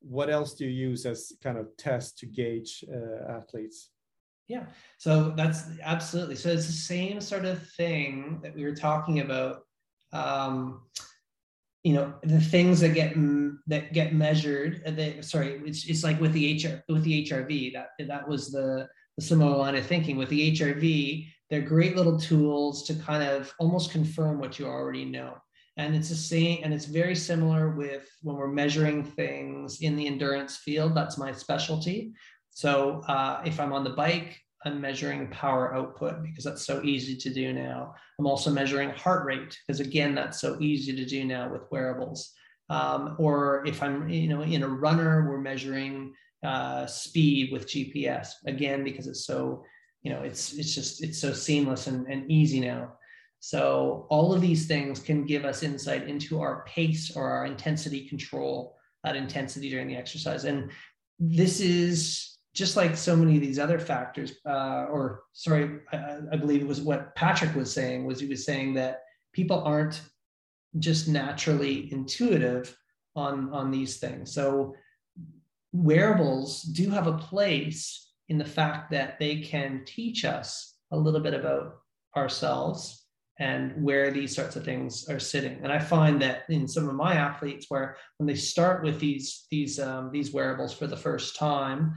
What else do you use as kind of test to gauge uh, athletes? Yeah. So that's absolutely. So it's the same sort of thing that we were talking about. Um, you know the things that get that get measured uh, they, sorry it's, it's like with the hr with the hrv that that was the, the similar line of thinking. With the hrv they're great little tools to kind of almost confirm what you already know. And it's the same and it's very similar with when we're measuring things in the endurance field that's my specialty. So uh, if i'm on the bike I'm measuring power output because that's so easy to do now. I'm also measuring heart rate because again, that's so easy to do now with wearables. Um, or if I'm, you know, in a runner, we're measuring uh, speed with GPS again because it's so, you know, it's it's just it's so seamless and, and easy now. So all of these things can give us insight into our pace or our intensity control, that intensity during the exercise. And this is just like so many of these other factors, uh, or sorry, I, I, believe it was what Patrick was saying, was he was saying that people aren't just naturally intuitive on, on these things. So wearables do have a place in the fact that they can teach us a little bit about ourselves and where these sorts of things are sitting. And I find that in some of my athletes, where when they start with these these um, these wearables for the first time,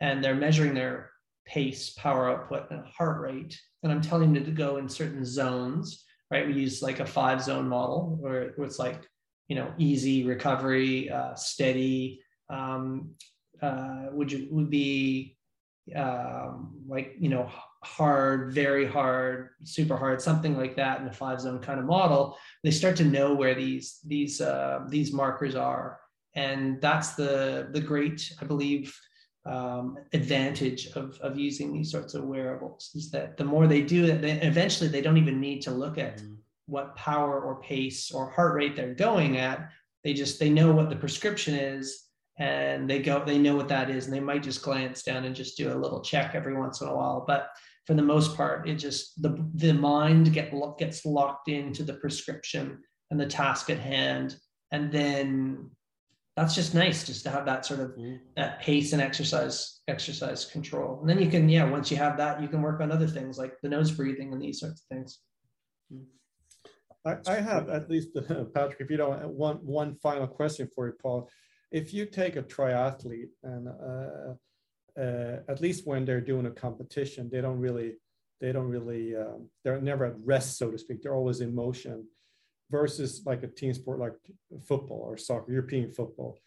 and they're measuring their pace, power output, and heart rate. And I'm telling them to go in certain zones, right? We use like a five zone model where it's like, you know, easy recovery, uh, steady, um, uh, would you would be um, like, you know, hard, very hard, super hard, something like that in a five zone kind of model. They start to know where these, these, uh, these markers are. And that's the, the great, I believe, um, advantage of, of using these sorts of wearables is that the more they do it, then eventually they don't even need to look at mm. what power or pace or heart rate they're going at. They just they know what the prescription is and they go they know what that is and they might just glance down and just do a little check every once in a while. But for the most part, it just the the mind get gets locked into the prescription and the task at hand, and then that's just nice just to have that sort of mm. that pace and exercise exercise control. And then you can yeah once you have that you can work on other things like the nose breathing and these sorts of things. I, I have at least patrick if you don't one one final question for you paul. If you take a triathlete and uh, uh, at least when they're doing a competition they don't really they don't really um, they're never at rest so to speak. They're always in motion versus like a team sport like football or soccer, European football,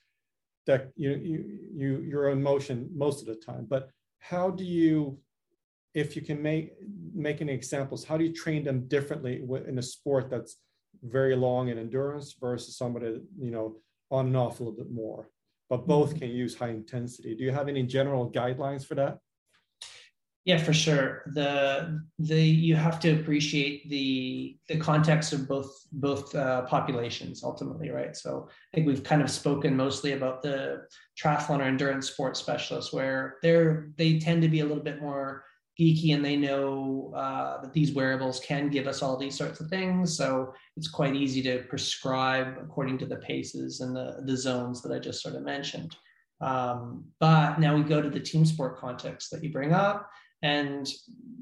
that you you you you're in motion most of the time. But how do you, if you can make make any examples, how do you train them differently in a sport that's very long in endurance versus somebody you know on and off a little bit more, but both mm-hmm. can use high intensity? Do you have any general guidelines for that? Yeah, for sure. The the you have to appreciate the the context of both both uh, populations ultimately, right? So I think we've kind of spoken mostly about the triathlon or endurance sports specialists, where they're they tend to be a little bit more geeky and they know uh, that these wearables can give us all these sorts of things. So it's quite easy to prescribe according to the paces and the the zones that I just sort of mentioned. Um, but now we go to the team sport context that you bring up and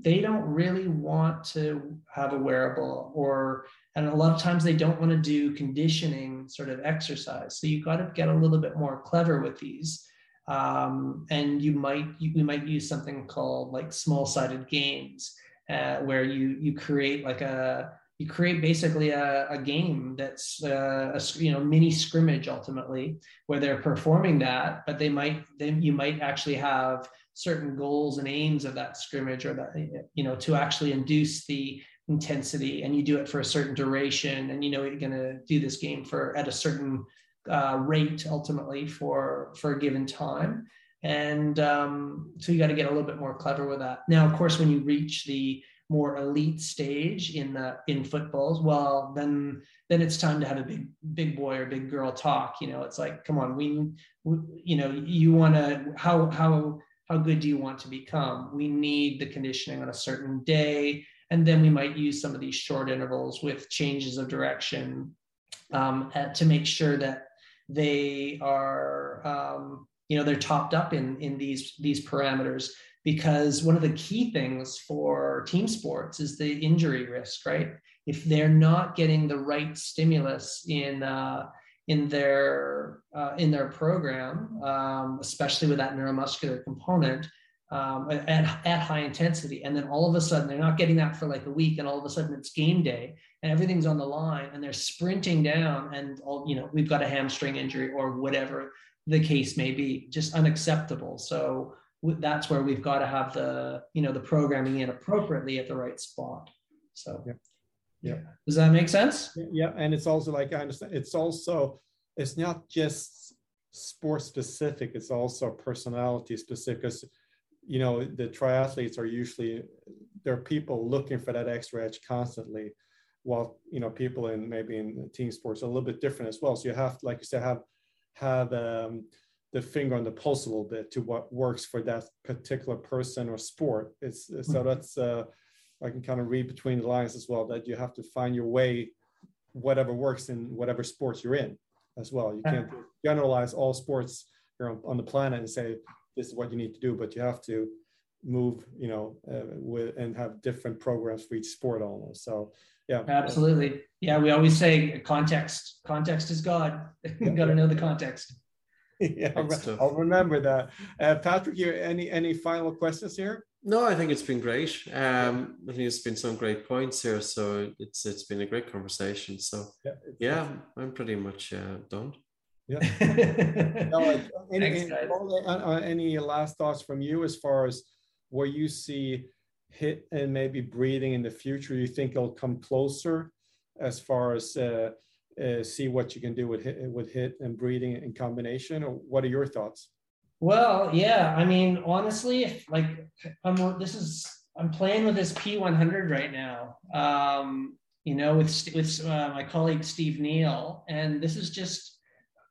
they don't really want to have a wearable or and a lot of times they don't want to do conditioning sort of exercise. So you've got to get a little bit more clever with these um, and you might you, we might use something called like small sided games uh, where you you create like a you create basically a, a game that's uh, a you know mini scrimmage ultimately where they're performing that but they might then you might actually have certain goals and aims of that scrimmage or that you know to actually induce the intensity and you do it for a certain duration and you know you're going to do this game for at a certain uh, rate ultimately for for a given time. And um, so you got to get a little bit more clever with that. Now of course when you reach the more elite stage in the in footballs well then then it's time to have a big big boy or big girl talk. You know it's like come on we, we you know you want to how how how good do you want to become? We need the conditioning on a certain day. And then we might use some of these short intervals with changes of direction um, to make sure that they are, um, you know, they're topped up in, in these, these parameters. Because one of the key things for team sports is the injury risk, right? if they're not getting the right stimulus in uh, in their uh, in their program, um, especially with that neuromuscular component, um, at, at high intensity. And then all of a sudden, they're not getting that for like a week, and all of a sudden it's game day, and everything's on the line, and they're sprinting down, and all you know, we've got a hamstring injury or whatever the case may be, just unacceptable. So that's where we've got to have the you know the programming in appropriately at the right spot. So yeah. Yeah. Does that make sense? Yeah, and it's also like I understand. It's also it's not just sport specific. It's also personality specific. Because you know the triathletes are usually there are people looking for that extra edge constantly while you know people in maybe in team sports are a little bit different as well so you have to like you said have have um, the finger on the pulse a little bit to what works for that particular person or sport it's mm-hmm. so that's uh, i can kind of read between the lines as well that you have to find your way whatever works in whatever sports you're in as well you can't generalize all sports on, on the planet and say this is what you need to do, but you have to move, you know, uh, with and have different programs for each sport almost. So yeah, absolutely. Yeah, we always say context. Context is God. you got to know the context. yeah, I'll, remember that. Uh, Patrick, you any any final questions here? No, I think it's been great. Um, I think it's been some great points here. So it's it's been a great conversation. So yeah, yeah I'm pretty much uh, done. Yeah. no, any, Thanks, any, uh, uh, any last thoughts from you as far as where you see HIIT and maybe breathing in the future? You think it'll come closer as far as uh, uh, see what you can do with HIIT, with HIIT and breathing in combination? Or what are your thoughts? Well, yeah. I mean, honestly, if like I'm this is I'm playing with this P100 right now. Um, you know, with with uh, my colleague Steve Neal, and this is just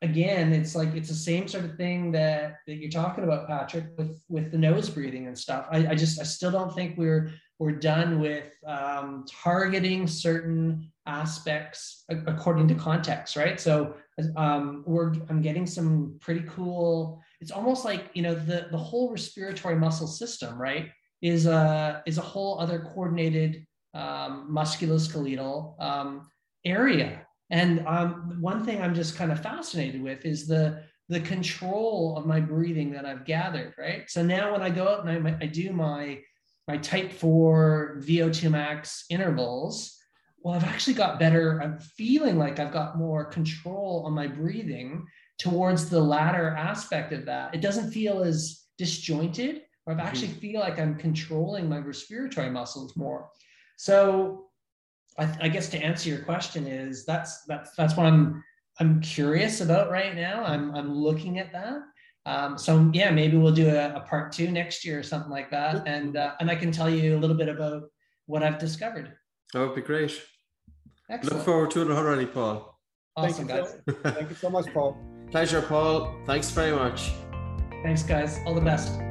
again, it's like it's the same sort of thing that that you're talking about, Patrick, with with the nose breathing and stuff. I, I just I still don't think we're we're done with um, targeting certain aspects according to context, right? So um, we're I'm getting some pretty cool. It's almost like you know the the whole respiratory muscle system, right? Is a is a whole other coordinated um, musculoskeletal um, area and um, one thing I'm just kind of fascinated with is the the control of my breathing that I've gathered. Right. So now when I go out and I, I do my my type four VO2 max intervals, well, I've actually got better. I'm feeling like I've got more control on my breathing towards the latter aspect of that. It doesn't feel as disjointed, or I actually mm-hmm. feel like I'm controlling my respiratory muscles more. So I, I, guess to answer your question is that's that's that's what I'm I'm curious about right now. I'm I'm looking at that. Um, so yeah, maybe we'll do a, a, part two next year or something like that, and uh, and I can tell you a little bit about what I've discovered. That would be great. Excellent. Look forward to it already, Paul. Awesome, Thank guys. So, thank you so much, Paul. Pleasure, Paul. Thanks very much. Thanks, guys. All the best.